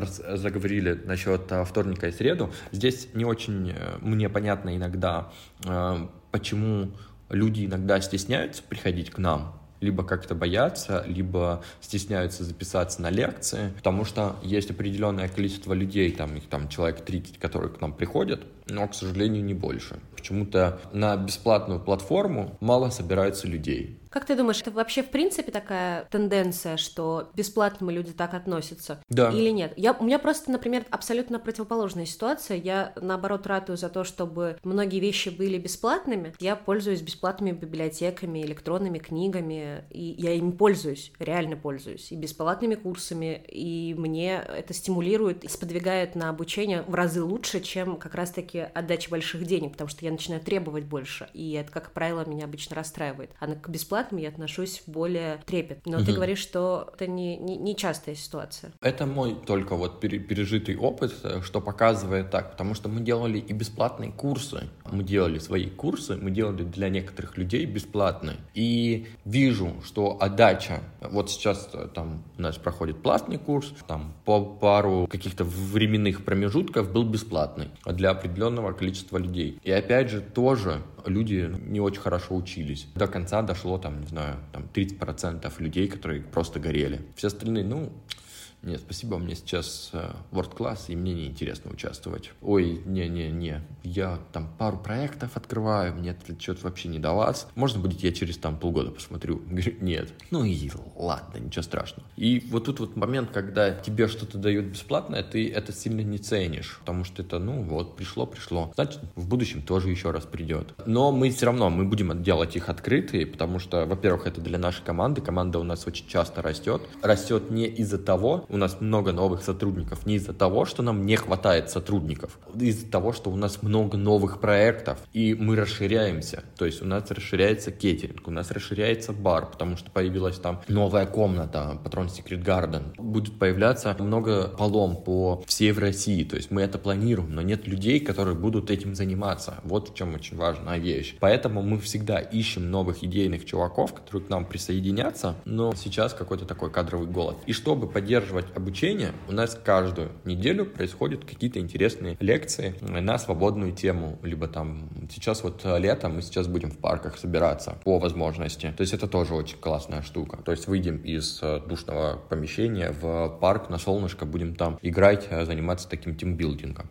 заговорили насчет а, вторника и среду. Здесь не очень э, мне понятно иногда, э, почему люди иногда стесняются приходить к нам, либо как-то боятся, либо стесняются записаться на лекции, потому что есть определенное количество людей, там их там человек 30, которые к нам приходят, но, к сожалению, не больше. Почему-то на бесплатную платформу мало собирается людей. Как ты думаешь, это вообще в принципе такая тенденция, что бесплатному люди так относятся? Да. Или нет? Я, у меня просто, например, абсолютно противоположная ситуация. Я, наоборот, ратую за то, чтобы многие вещи были бесплатными. Я пользуюсь бесплатными библиотеками, электронными книгами, и я ими пользуюсь, реально пользуюсь, и бесплатными курсами, и мне это стимулирует сподвигает на обучение в разы лучше, чем как раз-таки отдача больших денег, потому что я начинаю требовать больше, и это, как правило, меня обычно расстраивает. А к бесплатным я отношусь более трепетно. Но угу. ты говоришь, что это не, не, не частая ситуация. Это мой только вот пережитый опыт, э, что показывает так, потому что мы делали и бесплатные курсы, мы делали свои курсы, мы делали для некоторых людей бесплатные. И вижу, что отдача, вот сейчас э, там у нас проходит платный курс, там по пару каких-то временных промежутков был бесплатный для определенного количества людей. И опять же тоже люди не очень хорошо учились. До конца дошло там, не знаю, там 30% людей, которые просто горели. Все остальные, ну, нет, спасибо, мне сейчас э, World Class, и мне неинтересно участвовать. Ой, не-не-не, я там пару проектов открываю, мне что-то вообще не до вас. Можно будет я через там полгода посмотрю? Говорю, нет. Ну и ладно, ничего страшного. И вот тут вот момент, когда тебе что-то дают бесплатно, ты это сильно не ценишь, потому что это, ну вот, пришло, пришло. Значит, в будущем тоже еще раз придет. Но мы все равно, мы будем делать их открытые, потому что, во-первых, это для нашей команды. Команда у нас очень часто растет. Растет не из-за того, у нас много новых сотрудников не из-за того, что нам не хватает сотрудников, из-за того, что у нас много новых проектов, и мы расширяемся. То есть у нас расширяется кеттеринг, у нас расширяется бар, потому что появилась там новая комната, Патрон Secret Garden. Будет появляться много полом по всей в России. То есть мы это планируем, но нет людей, которые будут этим заниматься. Вот в чем очень важная вещь. Поэтому мы всегда ищем новых идейных чуваков, которые к нам присоединятся, но сейчас какой-то такой кадровый голод. И чтобы поддерживать поддерживать обучение, у нас каждую неделю происходят какие-то интересные лекции на свободную тему. Либо там сейчас вот лето, мы сейчас будем в парках собираться по возможности. То есть это тоже очень классная штука. То есть выйдем из э, душного помещения в парк на солнышко, будем там играть, э, заниматься таким тимбилдингом.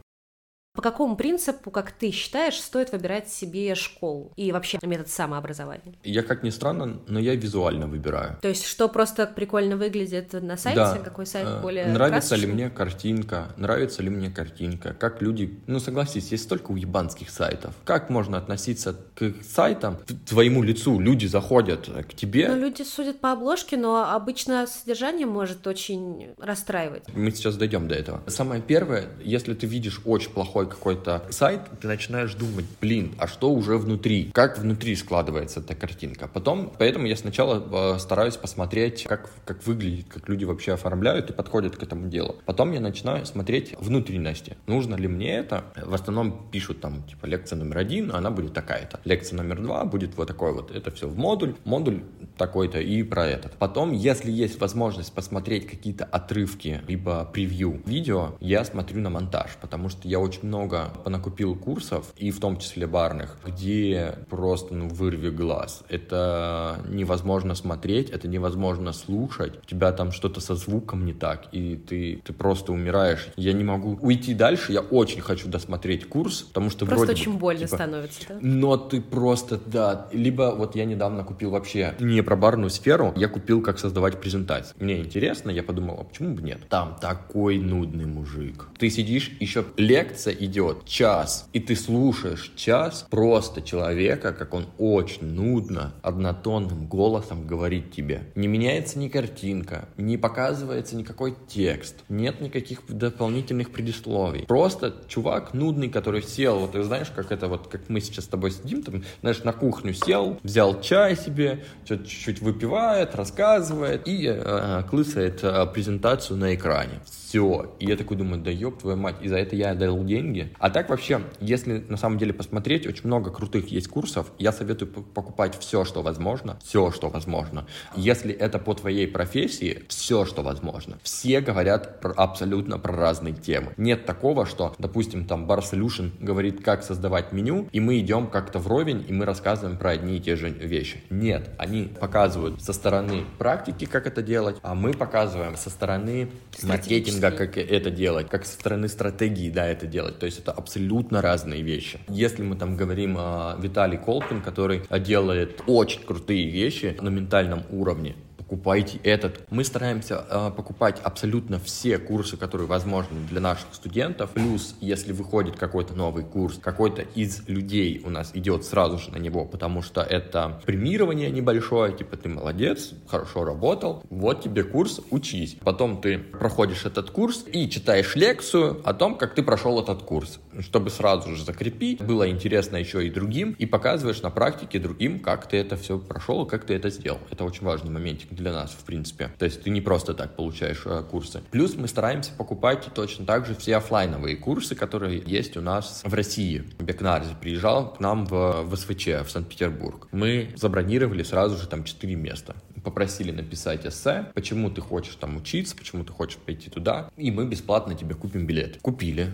По какому принципу, как ты считаешь, стоит выбирать себе школу и вообще метод самообразования? Я, как ни странно, но я визуально выбираю. То есть, что просто прикольно выглядит на сайте? Да. Какой сайт э, более Нравится красочный? ли мне картинка? Нравится ли мне картинка? Как люди... Ну, согласись, есть столько уебанских сайтов. Как можно относиться к сайтам, к твоему лицу? Люди заходят к тебе. Ну, люди судят по обложке, но обычно содержание может очень расстраивать. Мы сейчас дойдем до этого. Самое первое, если ты видишь очень плохой какой-то сайт, ты начинаешь думать, блин, а что уже внутри? Как внутри складывается эта картинка? Потом, поэтому я сначала э, стараюсь посмотреть, как, как выглядит, как люди вообще оформляют и подходят к этому делу. Потом я начинаю смотреть внутренности. Нужно ли мне это? В основном пишут там, типа, лекция номер один, она будет такая-то. Лекция номер два будет вот такой вот. Это все в модуль. Модуль такой-то и про этот. Потом, если есть возможность посмотреть какие-то отрывки, либо превью видео, я смотрю на монтаж, потому что я очень много много понакупил курсов, и в том числе барных, где просто ну, вырви глаз. Это невозможно смотреть, это невозможно слушать. У тебя там что-то со звуком не так, и ты, ты просто умираешь. Я не могу уйти дальше, я очень хочу досмотреть курс, потому что просто вроде очень бы, больно типа, становится, да? Но ты просто, да. Либо вот я недавно купил вообще не про барную сферу, я купил, как создавать презентации. Мне интересно, я подумал, а почему бы нет? Там такой нудный мужик. Ты сидишь, еще лекция и идет час, и ты слушаешь час просто человека, как он очень нудно, однотонным голосом говорит тебе. Не меняется ни картинка, не показывается никакой текст, нет никаких дополнительных предисловий. Просто чувак нудный, который сел, вот ты знаешь, как это вот, как мы сейчас с тобой сидим, там, знаешь, на кухню сел, взял чай себе, чуть-чуть выпивает, рассказывает и э, клысает э, презентацию на экране все. И я такой думаю, да ёб твою мать, и за это я дал деньги. А так вообще, если на самом деле посмотреть, очень много крутых есть курсов. Я советую покупать все, что возможно, все, что возможно. Если это по твоей профессии, все, что возможно. Все говорят про, абсолютно про разные темы. Нет такого, что, допустим, там Bar Solution говорит, как создавать меню, и мы идем как-то вровень, и мы рассказываем про одни и те же вещи. Нет, они показывают со стороны практики, как это делать, а мы показываем со стороны маркетинга маркетинга, как это делать, как со стороны стратегии, да, это делать. То есть это абсолютно разные вещи. Если мы там говорим о Виталий Колпин, который делает очень крутые вещи на ментальном уровне, покупайте этот. Мы стараемся э, покупать абсолютно все курсы, которые возможны для наших студентов. Плюс, если выходит какой-то новый курс, какой-то из людей у нас идет сразу же на него, потому что это премирование небольшое, типа ты молодец, хорошо работал, вот тебе курс, учись. Потом ты проходишь этот курс и читаешь лекцию о том, как ты прошел этот курс, чтобы сразу же закрепить. Было интересно еще и другим, и показываешь на практике другим, как ты это все прошел, как ты это сделал. Это очень важный моментик для нас, в принципе. То есть ты не просто так получаешь э, курсы. Плюс мы стараемся покупать точно так же все офлайновые курсы, которые есть у нас в России. Бекнарзи приезжал к нам в, в СВЧ, в Санкт-Петербург. Мы забронировали сразу же там 4 места. Попросили написать эссе, почему ты хочешь там учиться, почему ты хочешь пойти туда, и мы бесплатно тебе купим билет. Купили,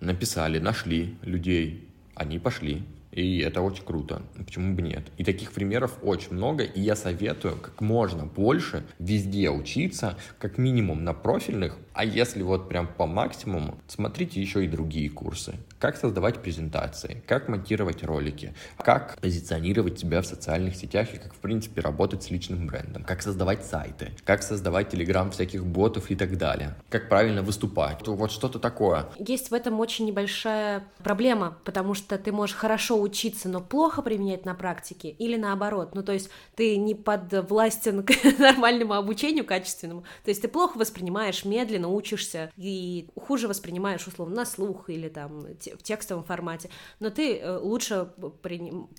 написали, нашли людей, они пошли, и это очень круто. Почему бы нет? И таких примеров очень много, и я советую как можно больше везде учиться, как минимум на профильных, а если вот прям по максимуму, смотрите еще и другие курсы. Как создавать презентации, как монтировать ролики, как позиционировать себя в социальных сетях и как, в принципе, работать с личным брендом, как создавать сайты, как создавать телеграм всяких ботов и так далее, как правильно выступать. Вот что-то такое. Есть в этом очень небольшая проблема, потому что ты можешь хорошо учиться, но плохо применять на практике, или наоборот. Ну, то есть ты не подвластен к нормальному обучению качественному, то есть ты плохо воспринимаешь, медленно учишься и хуже воспринимаешь, условно, на слух или там в текстовом формате, но ты э, лучше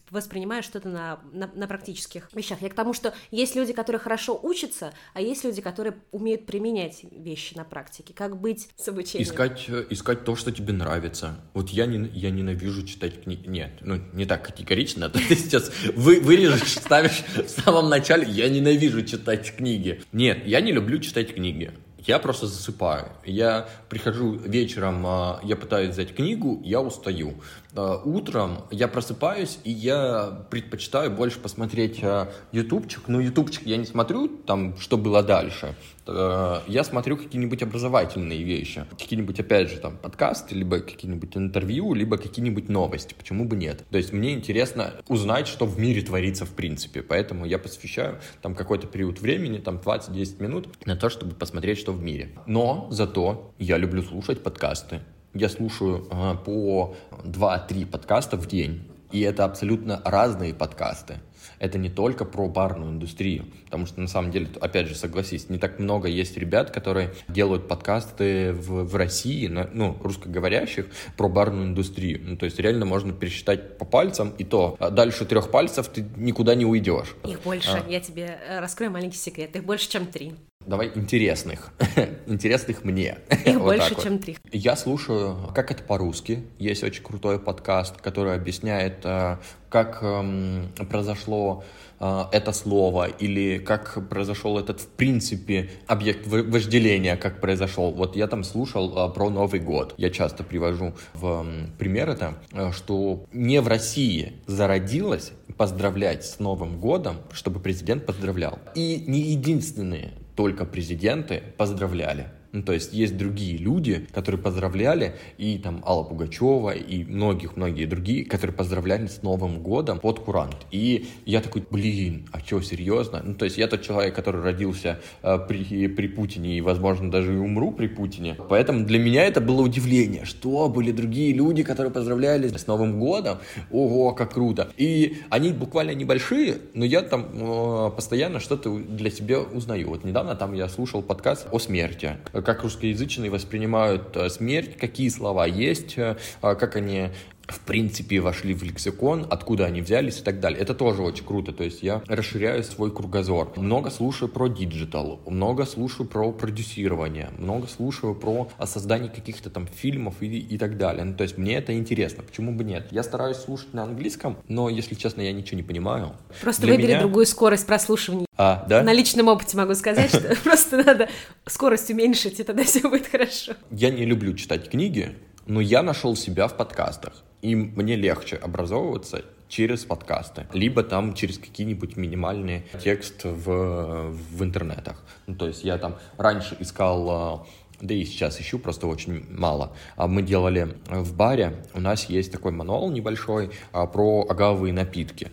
воспринимаешь что-то на, на, на практических вещах. Я к тому, что есть люди, которые хорошо учатся, а есть люди, которые умеют применять вещи на практике. Как быть с обучением? Искать, э, искать то, что тебе нравится. Вот я, не, я ненавижу читать книги. Нет, ну не так категорично, ты сейчас вы, вырежешь, ставишь в самом начале, я ненавижу читать книги. Нет, я не люблю читать книги. Я просто засыпаю. Я прихожу вечером, а, я пытаюсь взять книгу, я устаю. А, утром я просыпаюсь, и я предпочитаю больше посмотреть а, ютубчик. Ну, ютубчик я не смотрю, там, что было дальше. Я смотрю какие-нибудь образовательные вещи. Какие-нибудь, опять же, там, подкасты, либо какие-нибудь интервью, либо какие-нибудь новости. Почему бы нет? То есть мне интересно узнать, что в мире творится в принципе. Поэтому я посвящаю там какой-то период времени, там 20-10 минут, на то, чтобы посмотреть, что в мире. Но зато я люблю слушать подкасты. Я слушаю по 2-3 подкаста в день. И это абсолютно разные подкасты. Это не только про барную индустрию, потому что на самом деле, опять же, согласись, не так много есть ребят, которые делают подкасты в, в России, ну, русскоговорящих, про барную индустрию. Ну, то есть реально можно пересчитать по пальцам, и то а дальше трех пальцев ты никуда не уйдешь. Их больше, а. я тебе э, раскрою маленький секрет, их больше, чем три. Давай интересных. интересных мне. Их вот больше, вот. чем три. Я слушаю «Как это по-русски». Есть очень крутой подкаст, который объясняет, э, как эм, произошло э, это слово или как произошел этот, в принципе, объект вожделения, как произошел. Вот я там слушал э, про Новый год. Я часто привожу в пример это, что не в России зародилось поздравлять с Новым годом, чтобы президент поздравлял. И не единственные только президенты поздравляли. Ну, то есть есть другие люди, которые поздравляли, и там Алла Пугачева, и многих-многие другие, которые поздравляли с Новым годом под курант. И я такой, блин, а что, серьезно? Ну, то есть я тот человек, который родился э, при, при Путине, и, возможно, даже и умру при Путине. Поэтому для меня это было удивление, что были другие люди, которые поздравляли с Новым годом. Ого, как круто. И они буквально небольшие, но я там э, постоянно что-то для себя узнаю. Вот недавно там я слушал подкаст о смерти как русскоязычные воспринимают э, смерть, какие слова есть, э, а как они в принципе, вошли в лексикон, откуда они взялись и так далее. Это тоже очень круто, то есть я расширяю свой кругозор. Много слушаю про digital, много слушаю про продюсирование, много слушаю про создание каких-то там фильмов и, и так далее. Ну, то есть мне это интересно, почему бы нет? Я стараюсь слушать на английском, но, если честно, я ничего не понимаю. Просто Для выбери меня... другую скорость прослушивания. А, да? На личном опыте могу сказать, что просто надо скорость уменьшить, и тогда все будет хорошо. Я не люблю читать книги, но я нашел себя в подкастах. И мне легче образовываться через подкасты, либо там через какие-нибудь минимальные тексты в, в интернетах. Ну, то есть я там раньше искал да и сейчас ищу, просто очень мало. А мы делали в баре, у нас есть такой мануал небольшой а, про агавовые напитки.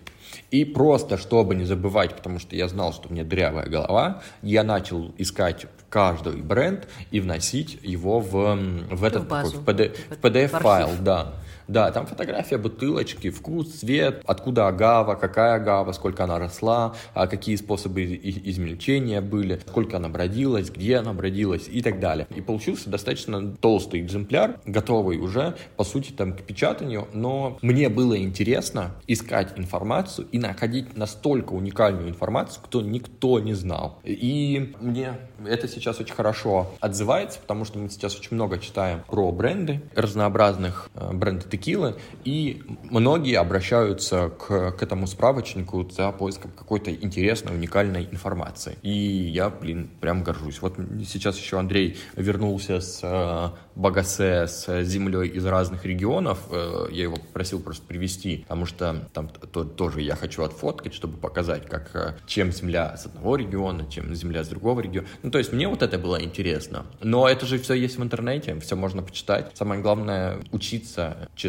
И просто, чтобы не забывать, потому что я знал, что у меня дырявая голова, я начал искать каждый бренд и вносить его в, в этот в, базу. такой, в PDF-файл, да. Да, там фотография бутылочки, вкус, цвет, откуда агава, какая агава, сколько она росла, а какие способы измельчения были, сколько она бродилась, где она бродилась и так далее. И получился достаточно толстый экземпляр, готовый уже, по сути, там к печатанию, но мне было интересно искать информацию и находить настолько уникальную информацию, кто никто не знал. И мне это сейчас очень хорошо отзывается, потому что мы сейчас очень много читаем про бренды разнообразных э, брендов текилы, и многие обращаются к, к этому справочнику за поиском какой-то интересной, уникальной информации. И я, блин, прям горжусь. Вот сейчас еще Андрей вернулся с э, Багасе, с землей из разных регионов. Э, я его попросил просто привезти, потому что там то, тоже я хочу отфоткать, чтобы показать, как, э, чем земля с одного региона, чем земля с другого региона. Ну, то есть мне вот это было интересно. Но это же все есть в интернете, все можно почитать. Самое главное — учиться читать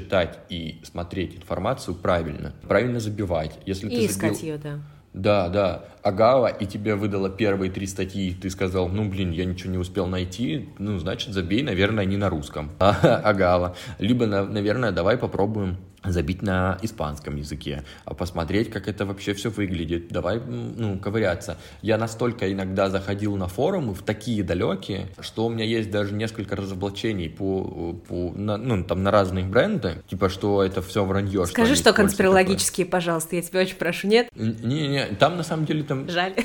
и смотреть информацию правильно, правильно забивать. Если и ты искать забил... ее, да. Да, да. Агава, и тебе выдала первые три статьи, ты сказал, ну, блин, я ничего не успел найти, ну, значит, забей, наверное, не на русском. Агава. Либо, наверное, давай попробуем забить на испанском языке, а посмотреть, как это вообще все выглядит. Давай, ну, ковыряться. Я настолько иногда заходил на форумы в такие далекие, что у меня есть даже несколько разоблачений по, по на, ну, там, на разные бренды, типа, что это все вранье. Скажи, что, что конспирологические, такое. пожалуйста, я тебя очень прошу, нет? Не-не, там на самом деле там... Жаль.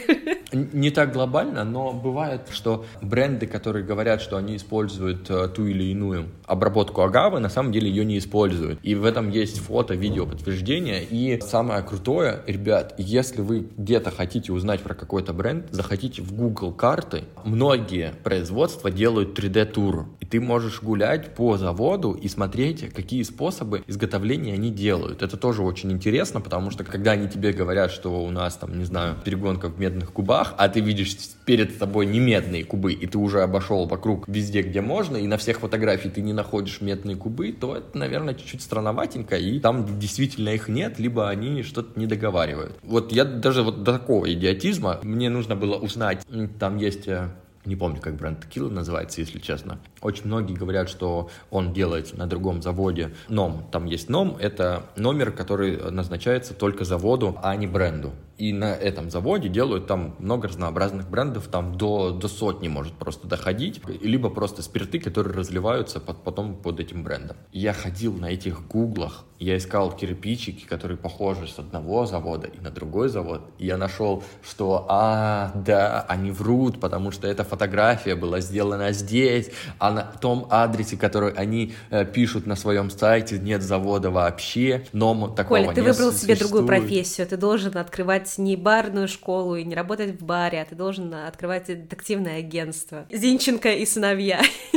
Не так глобально, но бывает, что бренды, которые говорят, что они используют э, ту или иную обработку агавы, на самом деле ее не используют. И в этом есть фото, видео подтверждение. И самое крутое, ребят, если вы где-то хотите узнать про какой-то бренд, заходите в Google карты. Многие производства делают 3D-тур. И ты можешь гулять по заводу и смотреть, какие способы изготовления они делают. Это тоже очень интересно, потому что когда они тебе говорят, что у нас там, не знаю, перегонка в медных кубах, а ты видишь перед тобой не медные кубы, и ты уже обошел вокруг везде, где можно, и на всех фотографиях ты не находишь медные кубы, то это, наверное, чуть-чуть странноватенько, и там действительно их нет, либо они что-то не договаривают. Вот я даже вот до такого идиотизма, мне нужно было узнать, там есть э, не помню, как бренд текилы называется, если честно. Очень многие говорят, что он делается на другом заводе. НОМ, там есть НОМ, это номер, который назначается только заводу, а не бренду. И на этом заводе делают там много разнообразных брендов, там до, до сотни может просто доходить, либо просто спирты, которые разливаются под, потом под этим брендом. Я ходил на этих гуглах, я искал кирпичики, которые похожи с одного завода и на другой завод, и я нашел, что, а, да, они врут, потому что эта фотография была сделана здесь, а на том адресе, который они э, пишут на своем сайте, нет завода вообще, но такого Коля, ты выбрал себе другую профессию, ты должен открывать не барную школу и не работать в баре, а ты должен открывать детективное агентство. Зинченко и сыновья.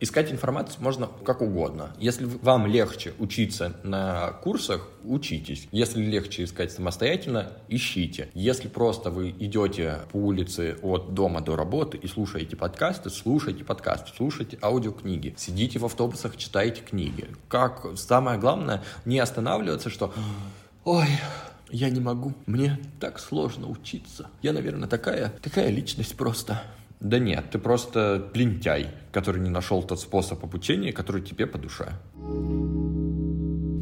Искать информацию можно как угодно. Если вам легче учиться на курсах, учитесь. Если легче искать самостоятельно, ищите. Если просто вы идете по улице от дома до работы и слушаете подкасты, слушайте подкасты, слушайте аудиокниги, сидите в автобусах, читайте книги. Как самое главное, не останавливаться, что Ой, я не могу. Мне так сложно учиться. Я, наверное, такая, такая личность просто. Да нет, ты просто лентяй, который не нашел тот способ обучения, который тебе по душе.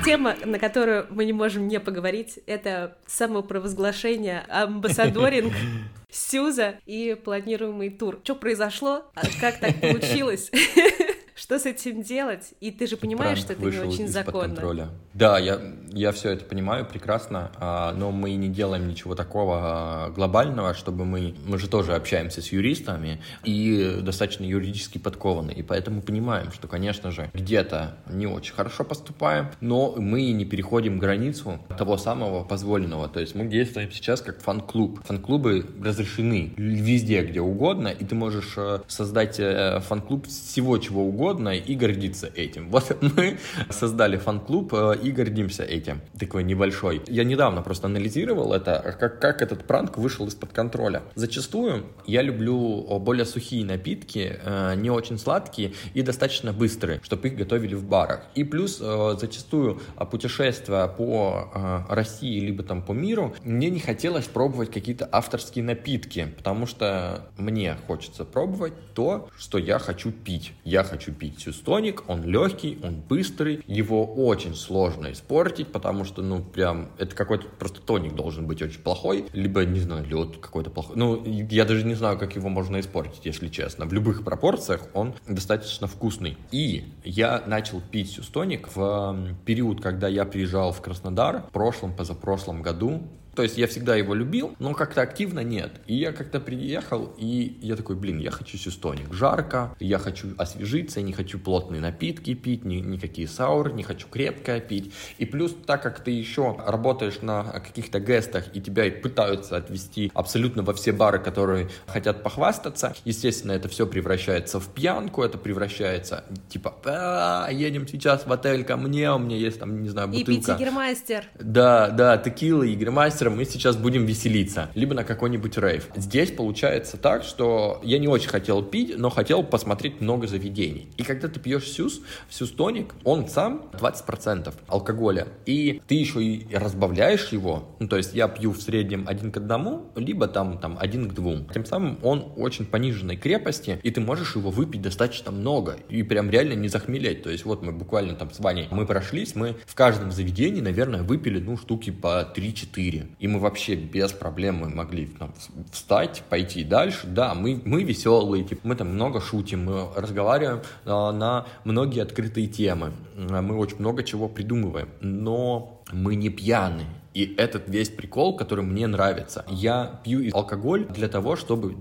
Тема, на которую мы не можем не поговорить, это самопровозглашение амбассадоринг Сюза и планируемый тур. Что произошло? А как так получилось? Что с этим делать? И ты же понимаешь, Пранк что это не очень законно. Контроля. Да, я, я все это понимаю прекрасно, а, но мы не делаем ничего такого а, глобального, чтобы мы... Мы же тоже общаемся с юристами и достаточно юридически подкованы, и поэтому понимаем, что, конечно же, где-то не очень хорошо поступаем, но мы не переходим границу того самого позволенного. То есть мы действуем сейчас как фан-клуб. Фан-клубы разрешены везде, где угодно, и ты можешь э, создать э, фан-клуб всего чего угодно, угодно и гордиться этим. Вот мы создали фан-клуб э, и гордимся этим. Такой небольшой. Я недавно просто анализировал это, как, как этот пранк вышел из-под контроля. Зачастую я люблю более сухие напитки, э, не очень сладкие и достаточно быстрые, чтобы их готовили в барах. И плюс э, зачастую путешествия по России либо там по миру, мне не хотелось пробовать какие-то авторские напитки, потому что мне хочется пробовать то, что я хочу пить. Я хочу пить сюстоник, он легкий, он быстрый, его очень сложно испортить, потому что, ну, прям, это какой-то просто тоник должен быть очень плохой, либо, не знаю, лед какой-то плохой. Ну, я даже не знаю, как его можно испортить, если честно. В любых пропорциях он достаточно вкусный. И я начал пить сюстоник в период, когда я приезжал в Краснодар в прошлом, позапрошлом году. То есть я всегда его любил, но как-то активно нет. И я как-то приехал, и я такой, блин, я хочу сюстоник. Жарко, я хочу освежиться, я не хочу плотные напитки пить, ни, никакие сауры, не хочу крепкое пить. И плюс, так как ты еще работаешь на каких-то гестах, и тебя пытаются отвести абсолютно во все бары, которые хотят похвастаться, естественно, это все превращается в пьянку, это превращается, типа, а, едем сейчас в отель ко мне, у меня есть там, не знаю, бутылка. И пить Игермастер. Да, да, текила, Игермастер, вечером мы сейчас будем веселиться, либо на какой-нибудь рейв. Здесь получается так, что я не очень хотел пить, но хотел посмотреть много заведений. И когда ты пьешь сюз, сюз тоник, он сам 20% алкоголя, и ты еще и разбавляешь его, ну, то есть я пью в среднем один к одному, либо там, там один к двум. Тем самым он очень пониженной крепости, и ты можешь его выпить достаточно много, и прям реально не захмелеть. То есть вот мы буквально там с Ваней, мы прошлись, мы в каждом заведении, наверное, выпили, ну, штуки по 3-4 и мы вообще без проблем могли там, встать, пойти дальше. Да, мы, мы веселые, типа, мы там много шутим, мы разговариваем а, на многие открытые темы, мы очень много чего придумываем, но мы не пьяны, и этот весь прикол, который мне нравится. Я пью алкоголь для того, чтобы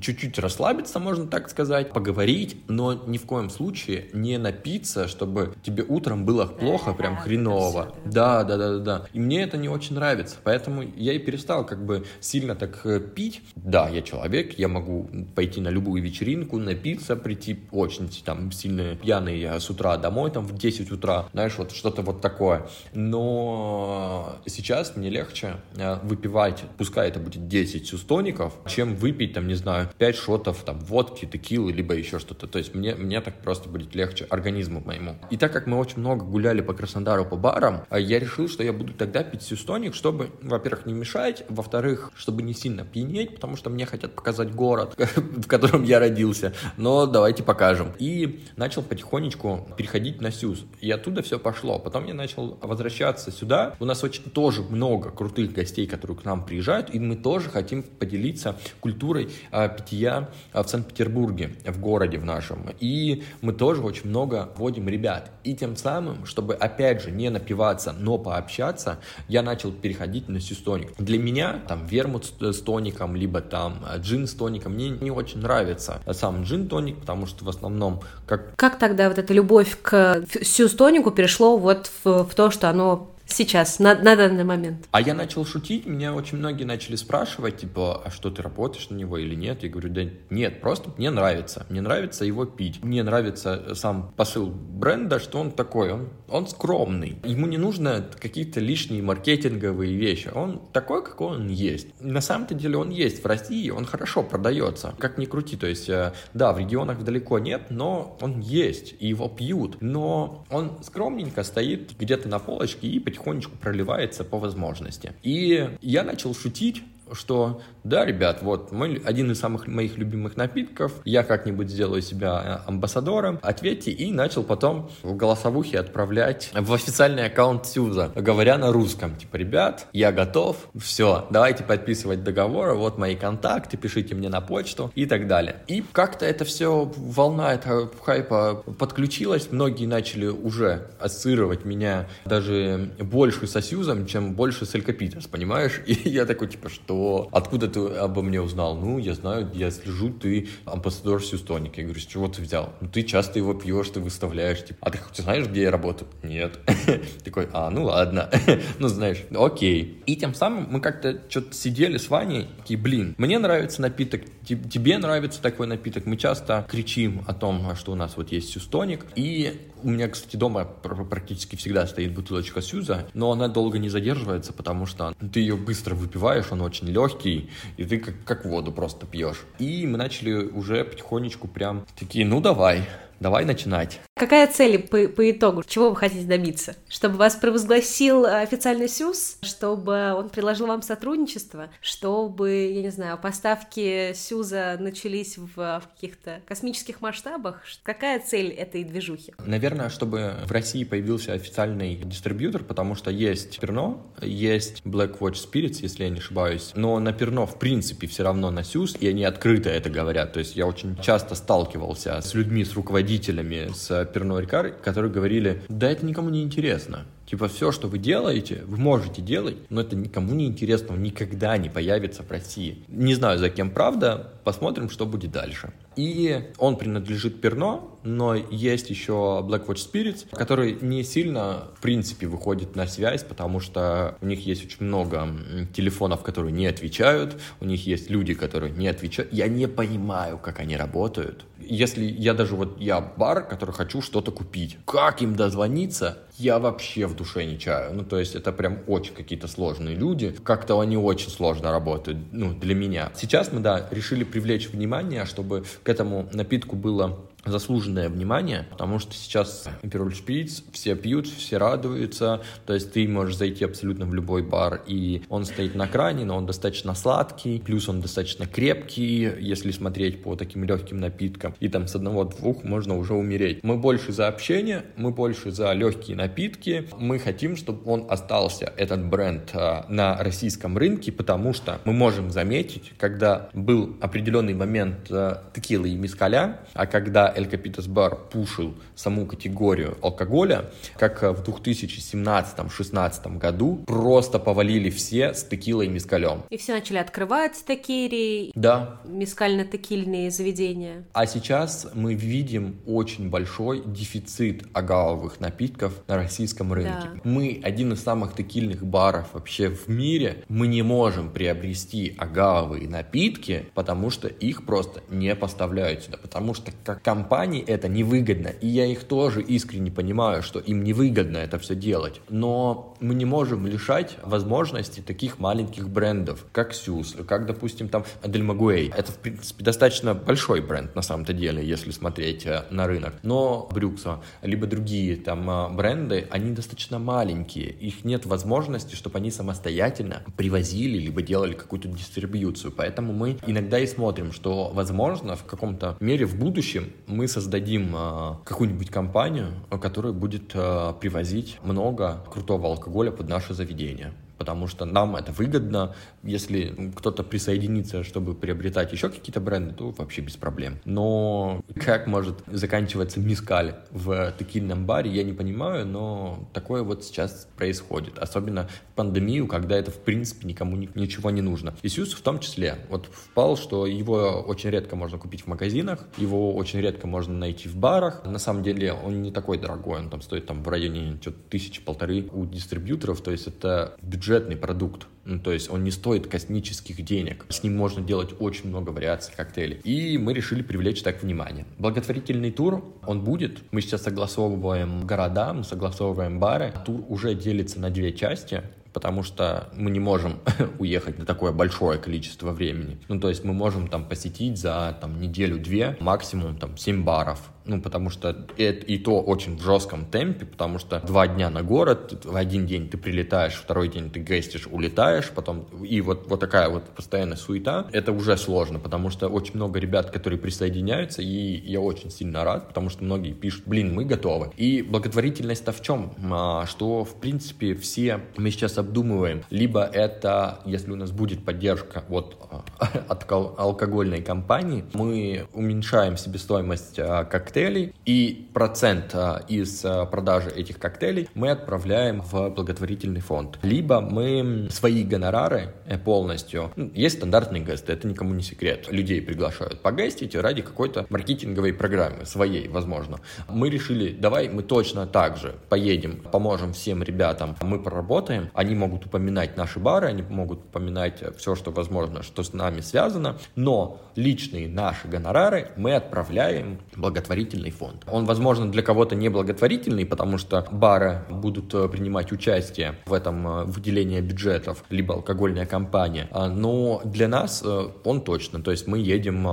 чуть-чуть расслабиться, можно так сказать, поговорить, но ни в коем случае не напиться, чтобы тебе утром было плохо, прям хреново. Да, да, да, да, да. И мне это не очень нравится. Поэтому я и перестал как бы сильно так э, пить. Да, я человек, я могу пойти на любую вечеринку, напиться, прийти очень там сильно пьяный с утра домой, там в 10 утра, знаешь, вот что-то вот такое. Но сейчас сейчас мне легче э, выпивать, пускай это будет 10 сюстоников, чем выпить, там, не знаю, 5 шотов, там, водки, текилы, либо еще что-то. То есть мне, мне так просто будет легче организму моему. И так как мы очень много гуляли по Краснодару по барам, э, я решил, что я буду тогда пить сюстоник, чтобы, во-первых, не мешать, во-вторых, чтобы не сильно пьянеть, потому что мне хотят показать город, в котором я родился. Но давайте покажем. И начал потихонечку переходить на сюз. И оттуда все пошло. Потом я начал возвращаться сюда. У нас очень тоже много крутых гостей, которые к нам приезжают, и мы тоже хотим поделиться культурой а, питья а, в Санкт-Петербурге, в городе в нашем. И мы тоже очень много вводим ребят. И тем самым, чтобы опять же не напиваться, но пообщаться, я начал переходить на сюстоник. Для меня там вермут с тоником, либо там а, джин с тоником, мне не очень нравится сам джин-тоник, потому что в основном как... Как тогда вот эта любовь к сюстонику перешло вот в, в то, что оно сейчас, на, на данный момент. А я начал шутить, меня очень многие начали спрашивать, типа, а что ты работаешь на него или нет? Я говорю, да нет, просто мне нравится. Мне нравится его пить. Мне нравится сам посыл бренда, что он такой, он, он скромный. Ему не нужно какие-то лишние маркетинговые вещи. Он такой, какой он есть. На самом-то деле он есть в России, он хорошо продается. Как ни крути, то есть, э, да, в регионах далеко нет, но он есть, и его пьют. Но он скромненько стоит где-то на полочке и потихоньку потихонечку проливается по возможности. И я начал шутить, что да, ребят, вот мой, один из самых моих любимых напитков, я как-нибудь сделаю себя э, амбассадором, ответьте, и начал потом в голосовухе отправлять в официальный аккаунт Сьюза, говоря на русском, типа, ребят, я готов, все, давайте подписывать договор, вот мои контакты, пишите мне на почту и так далее. И как-то это все, волна этого хайпа подключилась, многие начали уже ассоциировать меня даже больше со Сьюзом, чем больше с Элькопитерс, понимаешь? И я такой, типа, что Откуда ты обо мне узнал? Ну, я знаю, я слежу, ты амбассадор Сюстоник. Я говорю, с чего ты взял? Ну, ты часто его пьешь, ты выставляешь. Типа, а ты хоть знаешь, где я работаю? Нет. Такой, а, ну ладно. ну, знаешь, окей. И тем самым мы как-то что-то сидели с Ваней, такие, блин, мне нравится напиток, тебе нравится такой напиток. Мы часто кричим о том, что у нас вот есть Сюстоник. И у меня, кстати, дома практически всегда стоит бутылочка Сюза, но она долго не задерживается, потому что ты ее быстро выпиваешь, он очень легкий, и ты как, как воду просто пьешь. И мы начали уже потихонечку прям такие, ну давай, давай начинать. Какая цель по, по итогу? Чего вы хотите добиться? Чтобы вас провозгласил официальный СЮЗ? Чтобы он предложил вам сотрудничество? Чтобы, я не знаю, поставки СЮЗа начались в, в каких-то космических масштабах? Какая цель этой движухи? Наверное, чтобы в России появился официальный дистрибьютор, потому что есть Перно, есть Black Watch Spirits, если я не ошибаюсь, но на Перно, в принципе, все равно на СЮЗ, и они открыто это говорят. То есть я очень часто сталкивался с людьми, с руководителями, с Перно Рикар, которые говорили, да это никому не интересно. Типа все, что вы делаете, вы можете делать, но это никому не интересно, он никогда не появится в России. Не знаю, за кем правда, посмотрим, что будет дальше. И он принадлежит Перно, но есть еще Black Watch Spirits, который не сильно, в принципе, выходит на связь, потому что у них есть очень много телефонов, которые не отвечают, у них есть люди, которые не отвечают. Я не понимаю, как они работают. Если я даже вот, я бар, который хочу что-то купить, как им дозвониться, я вообще в душе не чаю. Ну, то есть это прям очень какие-то сложные люди. Как-то они очень сложно работают, ну, для меня. Сейчас мы, да, решили привлечь внимание, чтобы к этому напитку было заслуженное внимание, потому что сейчас Imperial Spirits все пьют, все радуются, то есть ты можешь зайти абсолютно в любой бар, и он стоит на кране, но он достаточно сладкий, плюс он достаточно крепкий, если смотреть по таким легким напиткам, и там с одного-двух можно уже умереть. Мы больше за общение, мы больше за легкие напитки, мы хотим, чтобы он остался, этот бренд, а, на российском рынке, потому что мы можем заметить, когда был определенный момент а, текилы и мискаля, а когда Эль Капитас Бар пушил саму категорию алкоголя, как в 2017-16 году просто повалили все с текилой и мискалем. И все начали открывать текири, да. мискально-текильные заведения. А сейчас мы видим очень большой дефицит агавовых напитков на российском рынке. Да. Мы один из самых текильных баров вообще в мире. Мы не можем приобрести агавовые напитки, потому что их просто не поставляют сюда, потому что как компании это невыгодно. И я их тоже искренне понимаю, что им невыгодно это все делать. Но мы не можем лишать возможности таких маленьких брендов, как Сюз, как, допустим, там Адельмагуэй. Это, в принципе, достаточно большой бренд на самом-то деле, если смотреть э, на рынок. Но Брюкса, либо другие там э, бренды, они достаточно маленькие. Их нет возможности, чтобы они самостоятельно привозили, либо делали какую-то дистрибьюцию. Поэтому мы иногда и смотрим, что, возможно, в каком-то мере в будущем мы создадим э, какую-нибудь компанию, которая будет э, привозить много крутого алкоголя под наше заведение потому что нам это выгодно. Если кто-то присоединится, чтобы приобретать еще какие-то бренды, то вообще без проблем. Но как может заканчиваться мискаль в текильном баре, я не понимаю, но такое вот сейчас происходит. Особенно в пандемию, когда это в принципе никому ничего не нужно. И Сьюз в том числе. Вот впал, что его очень редко можно купить в магазинах, его очень редко можно найти в барах. На самом деле он не такой дорогой, он там стоит там в районе тысячи-полторы у дистрибьюторов, то есть это бюджет бюджетный продукт. Ну, то есть он не стоит космических денег. С ним можно делать очень много вариаций коктейлей. И мы решили привлечь так внимание. Благотворительный тур, он будет. Мы сейчас согласовываем города, мы согласовываем бары. Тур уже делится на две части потому что мы не можем уехать на такое большое количество времени. Ну, то есть мы можем там посетить за там неделю-две максимум там 7 баров ну, потому что это и то очень в жестком темпе, потому что два дня на город, в один день ты прилетаешь, второй день ты гестишь, улетаешь, потом, и вот, вот такая вот постоянная суета, это уже сложно, потому что очень много ребят, которые присоединяются, и я очень сильно рад, потому что многие пишут, блин, мы готовы. И благотворительность-то в чем? А, что, в принципе, все мы сейчас обдумываем, либо это, если у нас будет поддержка вот а, от алкогольной компании, мы уменьшаем себестоимость а, как коктейлей, и процент а, из а, продажи этих коктейлей мы отправляем в благотворительный фонд. Либо мы свои гонорары э, полностью, ну, есть стандартные гесты, это никому не секрет, людей приглашают погестить ради какой-то маркетинговой программы, своей, возможно. Мы решили, давай мы точно так же поедем, поможем всем ребятам, мы проработаем, они могут упоминать наши бары, они могут упоминать все, что возможно, что с нами связано, но личные наши гонорары мы отправляем в благотворительный фонд. Он, возможно, для кого-то не благотворительный, потому что бары будут э, принимать участие в этом э, выделении бюджетов, либо алкогольная компания, а, но для нас э, он точно, то есть мы едем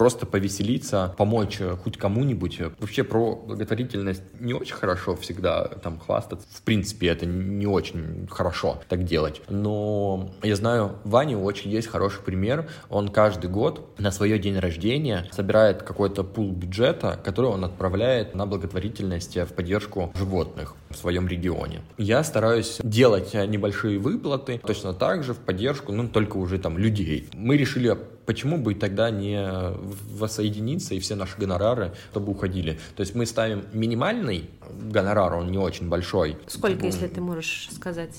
просто повеселиться, помочь э, хоть кому-нибудь. Вообще про благотворительность не очень хорошо всегда там хвастаться. В принципе, это не очень хорошо так делать. Но я знаю, Ване очень есть хороший пример. Он каждый год на свое день рождения собирает какой-то пул бюджета, который он отправляет на благотворительность в поддержку животных в своем регионе. Я стараюсь делать небольшие выплаты точно так же в поддержку, ну, только уже там людей. Мы решили почему бы тогда не воссоединиться и все наши гонорары, чтобы уходили. То есть мы ставим минимальный гонорар, он не очень большой. Сколько, если ты можешь сказать?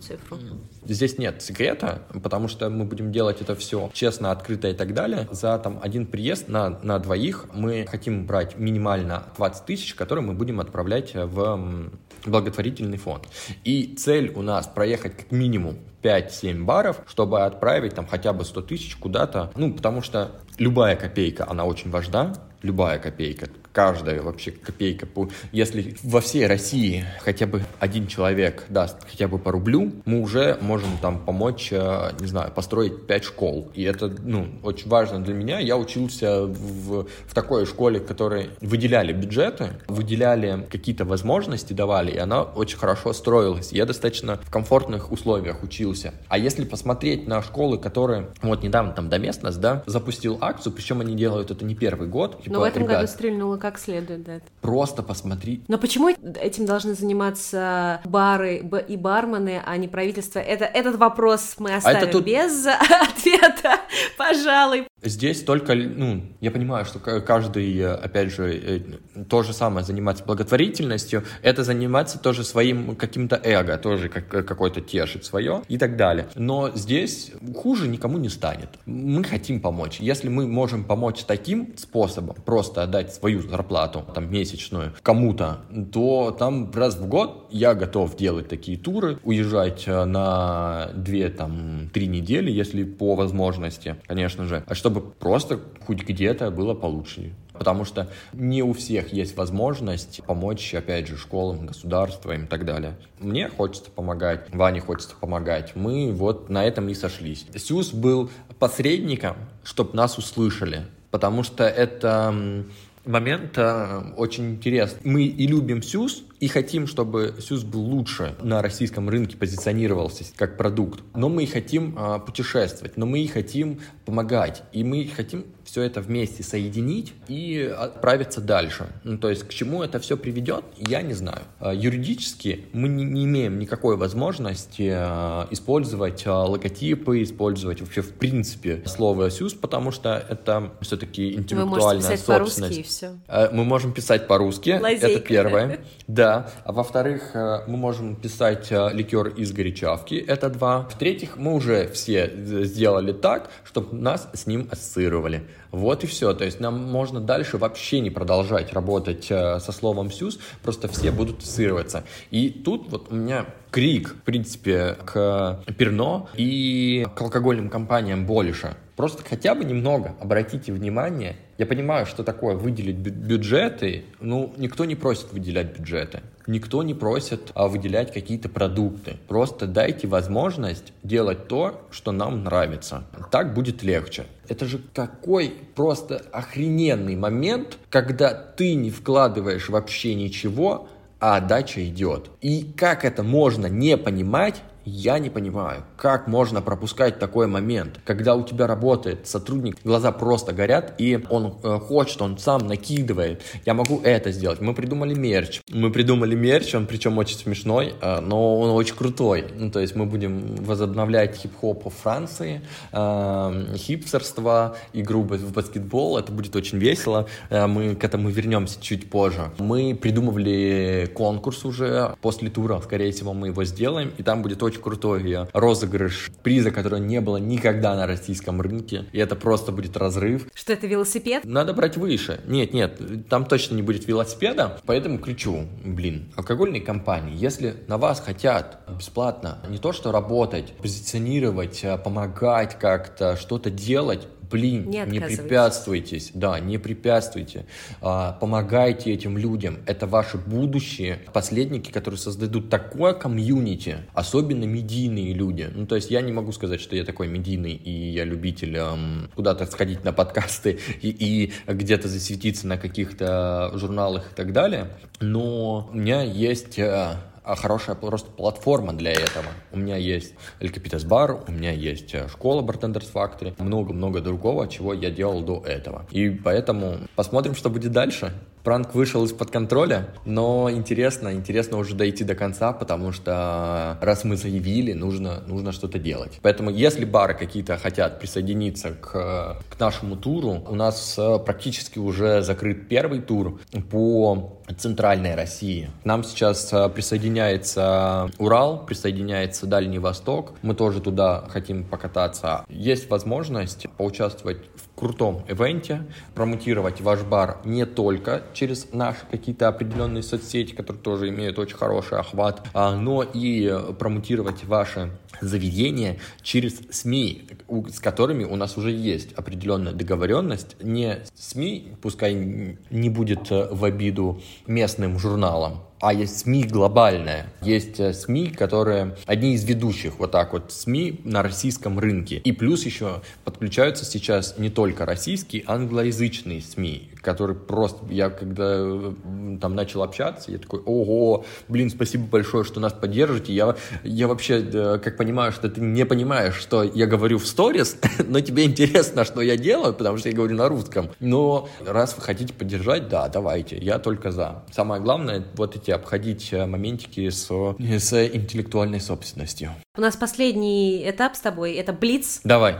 цифру. Здесь нет секрета, потому что мы будем делать это все честно, открыто и так далее. За там один приезд на, на двоих мы хотим брать минимально 20 тысяч, которые мы будем отправлять в благотворительный фонд. И цель у нас проехать как минимум 5-7 баров, чтобы отправить там хотя бы 100 тысяч куда-то. Ну, потому что любая копейка, она очень важна, любая копейка каждая вообще копейка. Если во всей России хотя бы один человек даст хотя бы по рублю, мы уже можем там помочь, э, не знаю, построить пять школ. И это, ну, очень важно для меня. Я учился в, в такой школе, в которой выделяли бюджеты, выделяли какие-то возможности, давали, и она очень хорошо строилась. Я достаточно в комфортных условиях учился. А если посмотреть на школы, которые, вот недавно там Доместность, да, запустил акцию, причем они делают это не первый год. Типа, Но в этом ребят, году стрельнуло как следует, да. Просто посмотри. Но почему этим должны заниматься бары и бармены, а не правительство? Это, этот вопрос мы оставим а это тут... без ответа, пожалуй. Здесь только, ну, я понимаю, что каждый, опять же, э, то же самое заниматься благотворительностью, это заниматься тоже своим каким-то эго, тоже как, какой-то тешит свое и так далее. Но здесь хуже никому не станет. Мы хотим помочь. Если мы можем помочь таким способом, просто отдать свою зарплату, там, месячную кому-то, то там раз в год я готов делать такие туры, уезжать э, на две, там, три недели, если по возможности, конечно же, а чтобы просто хоть где-то было получше потому что не у всех есть возможность помочь, опять же, школам, государствам и так далее. Мне хочется помогать, Ване хочется помогать. Мы вот на этом и сошлись. Сюз был посредником, чтобы нас услышали, потому что это момент э, очень интересный. Мы и любим Сюз, и хотим, чтобы Сюз был лучше на российском рынке позиционировался как продукт. Но мы и хотим э, путешествовать, но мы и хотим помогать, и мы хотим все это вместе соединить и отправиться дальше. Ну, то есть к чему это все приведет, я не знаю. А, юридически мы не, не имеем никакой возможности а, использовать а, логотипы, использовать вообще в принципе слово СЮЗ, потому что это все-таки интеллектуальная собственность. И все. Мы можем писать по-русски, Лазейка. это первое. Да. А во-вторых, мы можем писать ликер из горячавки, это два. В-третьих, мы уже все сделали так, чтобы нас с ним ассоциировали. Вот и все. То есть нам можно дальше вообще не продолжать работать э, со словом «сюз», просто все будут ассоциироваться. И тут вот у меня крик, в принципе, к Перно и к алкогольным компаниям больше. Просто хотя бы немного обратите внимание. Я понимаю, что такое выделить бюджеты. Ну, никто не просит выделять бюджеты. Никто не просит а, выделять какие-то продукты. Просто дайте возможность делать то, что нам нравится. Так будет легче. Это же какой просто охрененный момент, когда ты не вкладываешь вообще ничего, а отдача идет. И как это можно не понимать, Я не понимаю, как можно пропускать такой момент, когда у тебя работает сотрудник, глаза просто горят, и он э, хочет, он сам накидывает. Я могу это сделать. Мы придумали мерч. Мы придумали мерч, он причем очень смешной, э, но он очень крутой. Ну, то есть мы будем возобновлять хип-хоп в Франции, э, хипстерство, игру в баскетбол. Это будет очень весело. Э, мы к этому вернемся чуть позже. Мы придумывали конкурс уже после тура, скорее всего, мы его сделаем, и там будет очень очень крутой розыгрыш приза, которого не было никогда на российском рынке. И это просто будет разрыв. Что это велосипед? Надо брать выше. Нет, нет, там точно не будет велосипеда. Поэтому кричу, блин, алкогольные компании, если на вас хотят бесплатно не то что работать, позиционировать, а помогать как-то, что-то делать, блин, не, не препятствуйтесь, да, не препятствуйте, а, помогайте этим людям, это ваши будущие последники, которые создадут такое комьюнити, особенно медийные люди, ну, то есть я не могу сказать, что я такой медийный и я любитель эм, куда-то сходить на подкасты и, и где-то засветиться на каких-то журналах и так далее, но у меня есть э, хорошая просто платформа для этого. У меня есть El Capitas Bar, у меня есть э, школа Bartenders Factory, много-много другого, чего я делал до этого. И поэтому посмотрим, что будет дальше. Пранк вышел из-под контроля, но интересно, интересно уже дойти до конца, потому что раз мы заявили, нужно, нужно что-то делать. Поэтому если бары какие-то хотят присоединиться к, к нашему туру, у нас э, практически уже закрыт первый тур по центральной России. Нам сейчас э, присоединяется Урал, присоединяется Дальний Восток. Мы тоже туда хотим покататься. Есть возможность поучаствовать в крутом ивенте, промутировать ваш бар не только через наши какие-то определенные соцсети, которые тоже имеют очень хороший охват, а, но и промутировать ваши заведения через СМИ, с которыми у нас уже есть определенная договоренность. Не СМИ, пускай не будет э, в обиду местным журналам, а есть СМИ глобальная. Есть э, СМИ, которые одни из ведущих вот так вот СМИ на российском рынке. И плюс еще подключаются сейчас не только российские, англоязычные СМИ, которые просто, я когда там начал общаться, я такой, ого, блин, спасибо большое, что нас поддержите. Я, я вообще, э, как понимаю, что ты не понимаешь, что я говорю в сторис, но тебе интересно, что я делаю, потому что я говорю на русском. Но раз вы хотите поддержать, да, давайте, я только за. Самое главное, вот эти обходить э, моментики с, с интеллектуальной собственностью. У нас последний этап с тобой, это Блиц. Давай.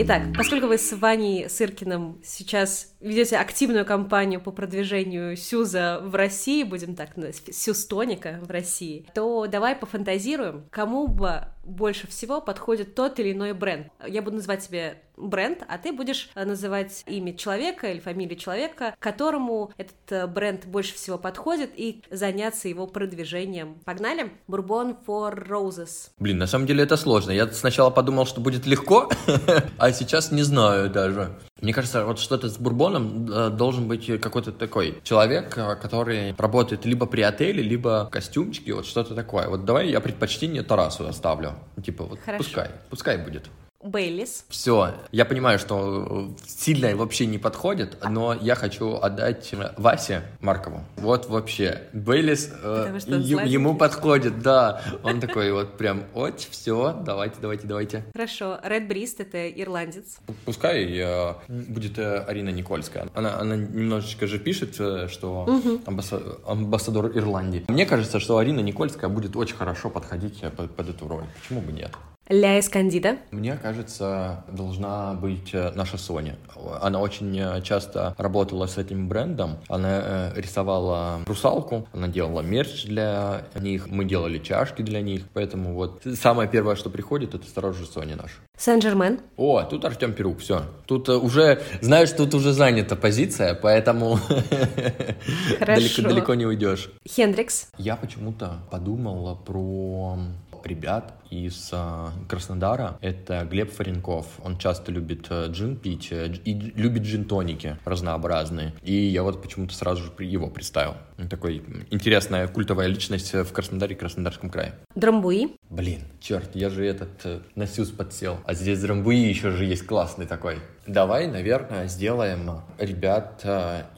Итак, поскольку вы с Ваней Сыркиным сейчас ведете активную кампанию по продвижению Сюза в России, будем так называть, Сюстоника в России, то давай пофантазируем, кому бы больше всего подходит тот или иной бренд. Я буду называть себе бренд, а ты будешь э, называть имя человека или фамилию человека, которому этот э, бренд больше всего подходит, и заняться его продвижением. Погнали? Бурбон for Roses. Блин, на самом деле это сложно. Я сначала подумал, что будет легко, а сейчас не знаю даже. Мне кажется, вот что-то с бурбоном э, должен быть какой-то такой человек, который работает либо при отеле, либо костюмчики, вот что-то такое. Вот давай я предпочтение Тарасу оставлю. Типа вот Хорошо. пускай, пускай будет. Бейлис. Все, я понимаю, что сильно вообще не подходит, но я хочу отдать Васе Маркову. Вот вообще, Бейлис э, ему подходит, да. Он такой вот прям, вот, все, давайте, давайте, давайте. Хорошо, Ред Брист это ирландец. Пускай э, будет э, Арина Никольская. Она, она немножечко же пишет, э, что угу. амбассадор, амбассадор Ирландии. Мне кажется, что Арина Никольская будет очень хорошо подходить э, под, под эту роль. Почему бы нет? Ля Эскандида? Мне кажется, должна быть э, наша Соня. Она очень э, часто работала с этим брендом. Она э, рисовала русалку, она делала мерч для них, мы делали чашки для них. Поэтому вот самое первое, что приходит, это сразу же Соня наша. Сен-Жермен. О, тут Артем Перук, все. Тут уже, знаешь, тут уже занята позиция, поэтому далеко, далеко не уйдешь. Хендрикс. Я почему-то подумала про ребят из э, Краснодара. Это Глеб Фаренков. Он часто любит э, джин пить э, и любит джин-тоники разнообразные. И я вот почему-то сразу же его представил. Такой интересная культовая личность в Краснодаре и Краснодарском крае. Драмбуи. Блин, черт, я же этот на Сюз подсел. А здесь Драмбуи еще же есть классный такой. Давай, наверное, сделаем ребят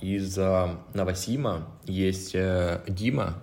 из Новосима. Есть Дима,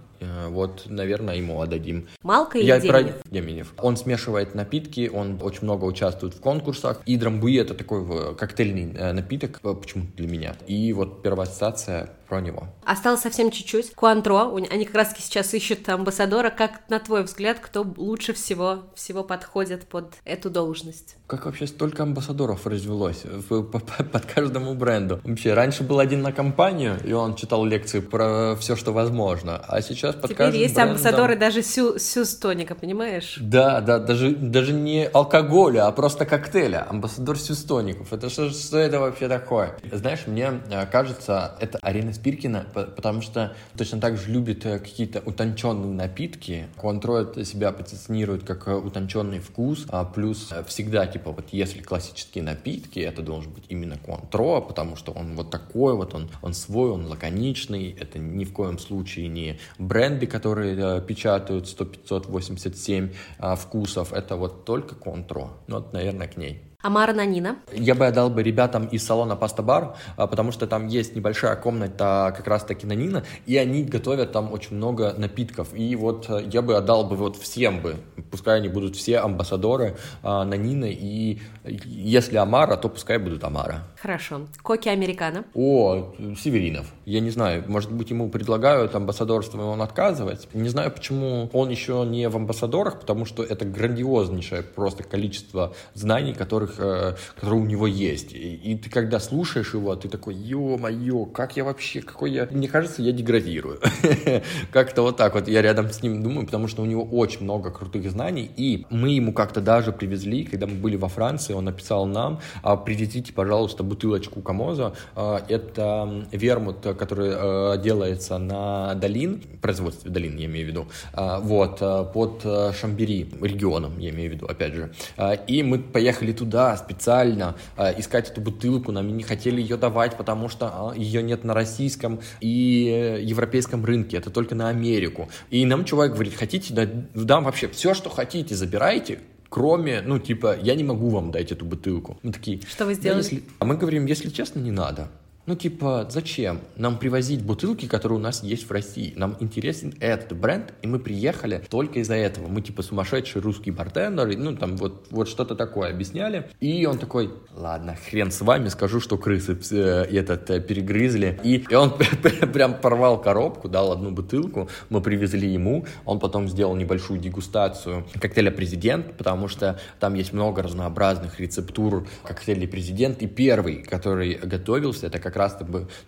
вот, наверное, ему отдадим. Малка или Я Деменев? про Деменев. Он смешивает напитки, он очень много участвует в конкурсах. И драмбуи это такой э, коктейльный э, напиток, э, почему-то для меня. И вот первая ассоциация про него. Осталось совсем чуть-чуть. Куантро, они как раз-таки сейчас ищут амбассадора. Как, на твой взгляд, кто лучше всего, всего подходит под эту должность? Как вообще столько амбассадоров развелось под каждому бренду? Вообще, раньше был один на компанию, и он читал лекции про все, что возможно. А сейчас под Теперь каждым есть амбассадоры даже сю, сюз тоника, понимаешь? Да, да, даже, даже не алкоголя, а просто коктейля. Амбассадор сюстоников. Это что, что это вообще такое? Знаешь, мне э, кажется, это Арина Спиркина, по- потому что точно так же любит э, какие-то утонченные напитки. Куантро это себя позиционирует как э, утонченный вкус, а плюс всегда, типа, вот если классические напитки, это должен быть именно Куантро, потому что он вот такой вот, он, он свой, он лаконичный, это ни в коем случае не бренды, которые э, печатают 100, 587 а, вкусов, это вот только Куантро. Ну, вот, наверное, к ней. Амара Нанина. Я бы отдал бы ребятам из салона Паста Бар, а, потому что там есть небольшая комната как раз-таки на Нина, и они готовят там очень много напитков. И вот э, я бы отдал бы вот всем бы, пускай они будут все амбассадоры а, на Нина, и если Амара, то пускай будут Амара. Хорошо. Коки Американо. О, Северинов. Я не знаю, может быть, ему предлагают амбассадорство, и он отказывается. Не знаю, почему он еще не в амбассадорах, потому что это грандиознейшее просто количество знаний, которых, э, которые у него есть. И, и ты когда слушаешь его, ты такой, ё-моё, как я вообще, какой я... Мне кажется, я деградирую. Как-то вот так вот я рядом с ним думаю, потому что у него очень много крутых знаний, и мы ему как-то даже привезли, когда мы были во Франции, он написал нам, «А, привезите, пожалуйста, бутылочку Камоза. А, Это вермут, который э, делается на Долин, производстве Долин, я имею в виду, А, вот, э, под э, Шамбери, регионом, я имею в виду, опять же. А, И мы поехали туда специально искать эту бутылку, нам не хотели ее давать, потому что ее нет на российском и европейском рынке, это только на Америку. И нам чувак говорит, хотите, да- дам вообще все, что хотите, забирайте, кроме, ну, типа, я не могу вам дать эту бутылку. Мы такие... Что вы «Да сделали? если-» А мы говорим, если честно, не надо. Ну, типа, зачем нам привозить бутылки, которые у нас есть в России? Нам интересен этот бренд, и мы приехали только из-за этого. Мы, типа, сумасшедшие русские бартендеры, ну, там, вот, вот что-то такое объясняли. И он такой, ладно, хрен с вами, скажу, что крысы э, этот э, перегрызли. И, и он прям порвал коробку, дал одну бутылку, мы привезли ему, он потом сделал небольшую дегустацию коктейля «Президент», потому что там есть много разнообразных рецептур коктейля «Президент», и первый, который готовился, это как раз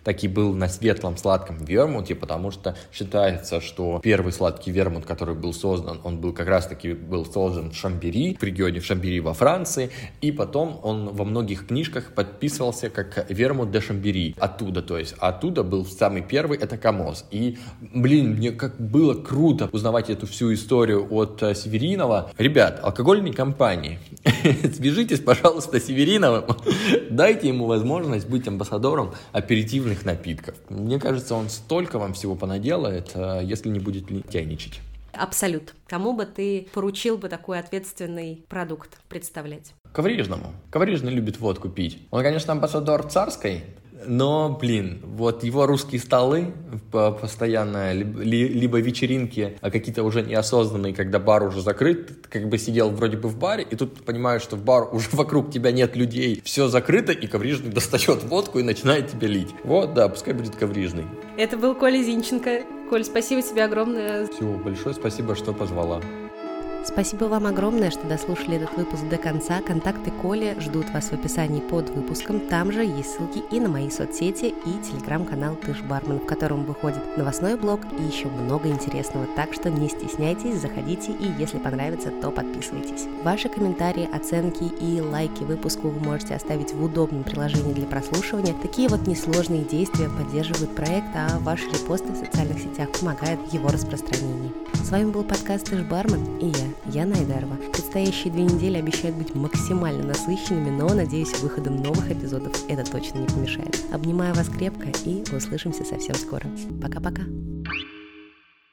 таки был на светлом сладком вермуте, потому что считается, что первый сладкий вермут, который был создан, он был как раз таки был создан в Шамбери, в регионе в Шамбери во Франции, и потом он во многих книжках подписывался как вермут де Шамбери, оттуда, то есть оттуда был самый первый, это Камоз. И, блин, мне как было круто узнавать эту всю историю от э, Северинова. Ребят, алкогольные компании, свяжитесь, пожалуйста, с Севериновым, дайте ему возможность быть амбассадором аперитивных напитков. Мне кажется, он столько вам всего понаделает, э, если не будет лентяйничать. Абсолют. Кому бы ты поручил бы такой ответственный продукт представлять? Коврижному. Коврижный любит водку пить. Он, конечно, амбассадор царской, но, блин, вот его русские столы по- постоянно, либо, ли- либо вечеринки а какие-то уже неосознанные, когда бар уже закрыт, как бы сидел вроде бы в баре, и тут понимаешь, что в бар уже вокруг тебя нет людей, все закрыто, и коврижный достает водку и начинает тебе лить. Вот, да, пускай будет коврижный. Это был Коля Зинченко. Коль, спасибо тебе огромное. Все, большое спасибо, что позвала. Спасибо вам огромное, что дослушали этот выпуск до конца. Контакты Коли ждут вас в описании под выпуском. Там же есть ссылки и на мои соцсети, и телеграм-канал Тыш Бармен, в котором выходит новостной блог и еще много интересного. Так что не стесняйтесь, заходите и если понравится, то подписывайтесь. Ваши комментарии, оценки и лайки выпуску вы можете оставить в удобном приложении для прослушивания. Такие вот несложные действия поддерживают проект, а ваши репосты в социальных сетях помогают в его распространении. С вами был подкаст Тыш Бармен и я, Яна Айдарова. Предстоящие две недели обещают быть максимально насыщенными, но, надеюсь, выходом новых эпизодов это точно не помешает. Обнимаю вас крепко и услышимся совсем скоро. Пока-пока.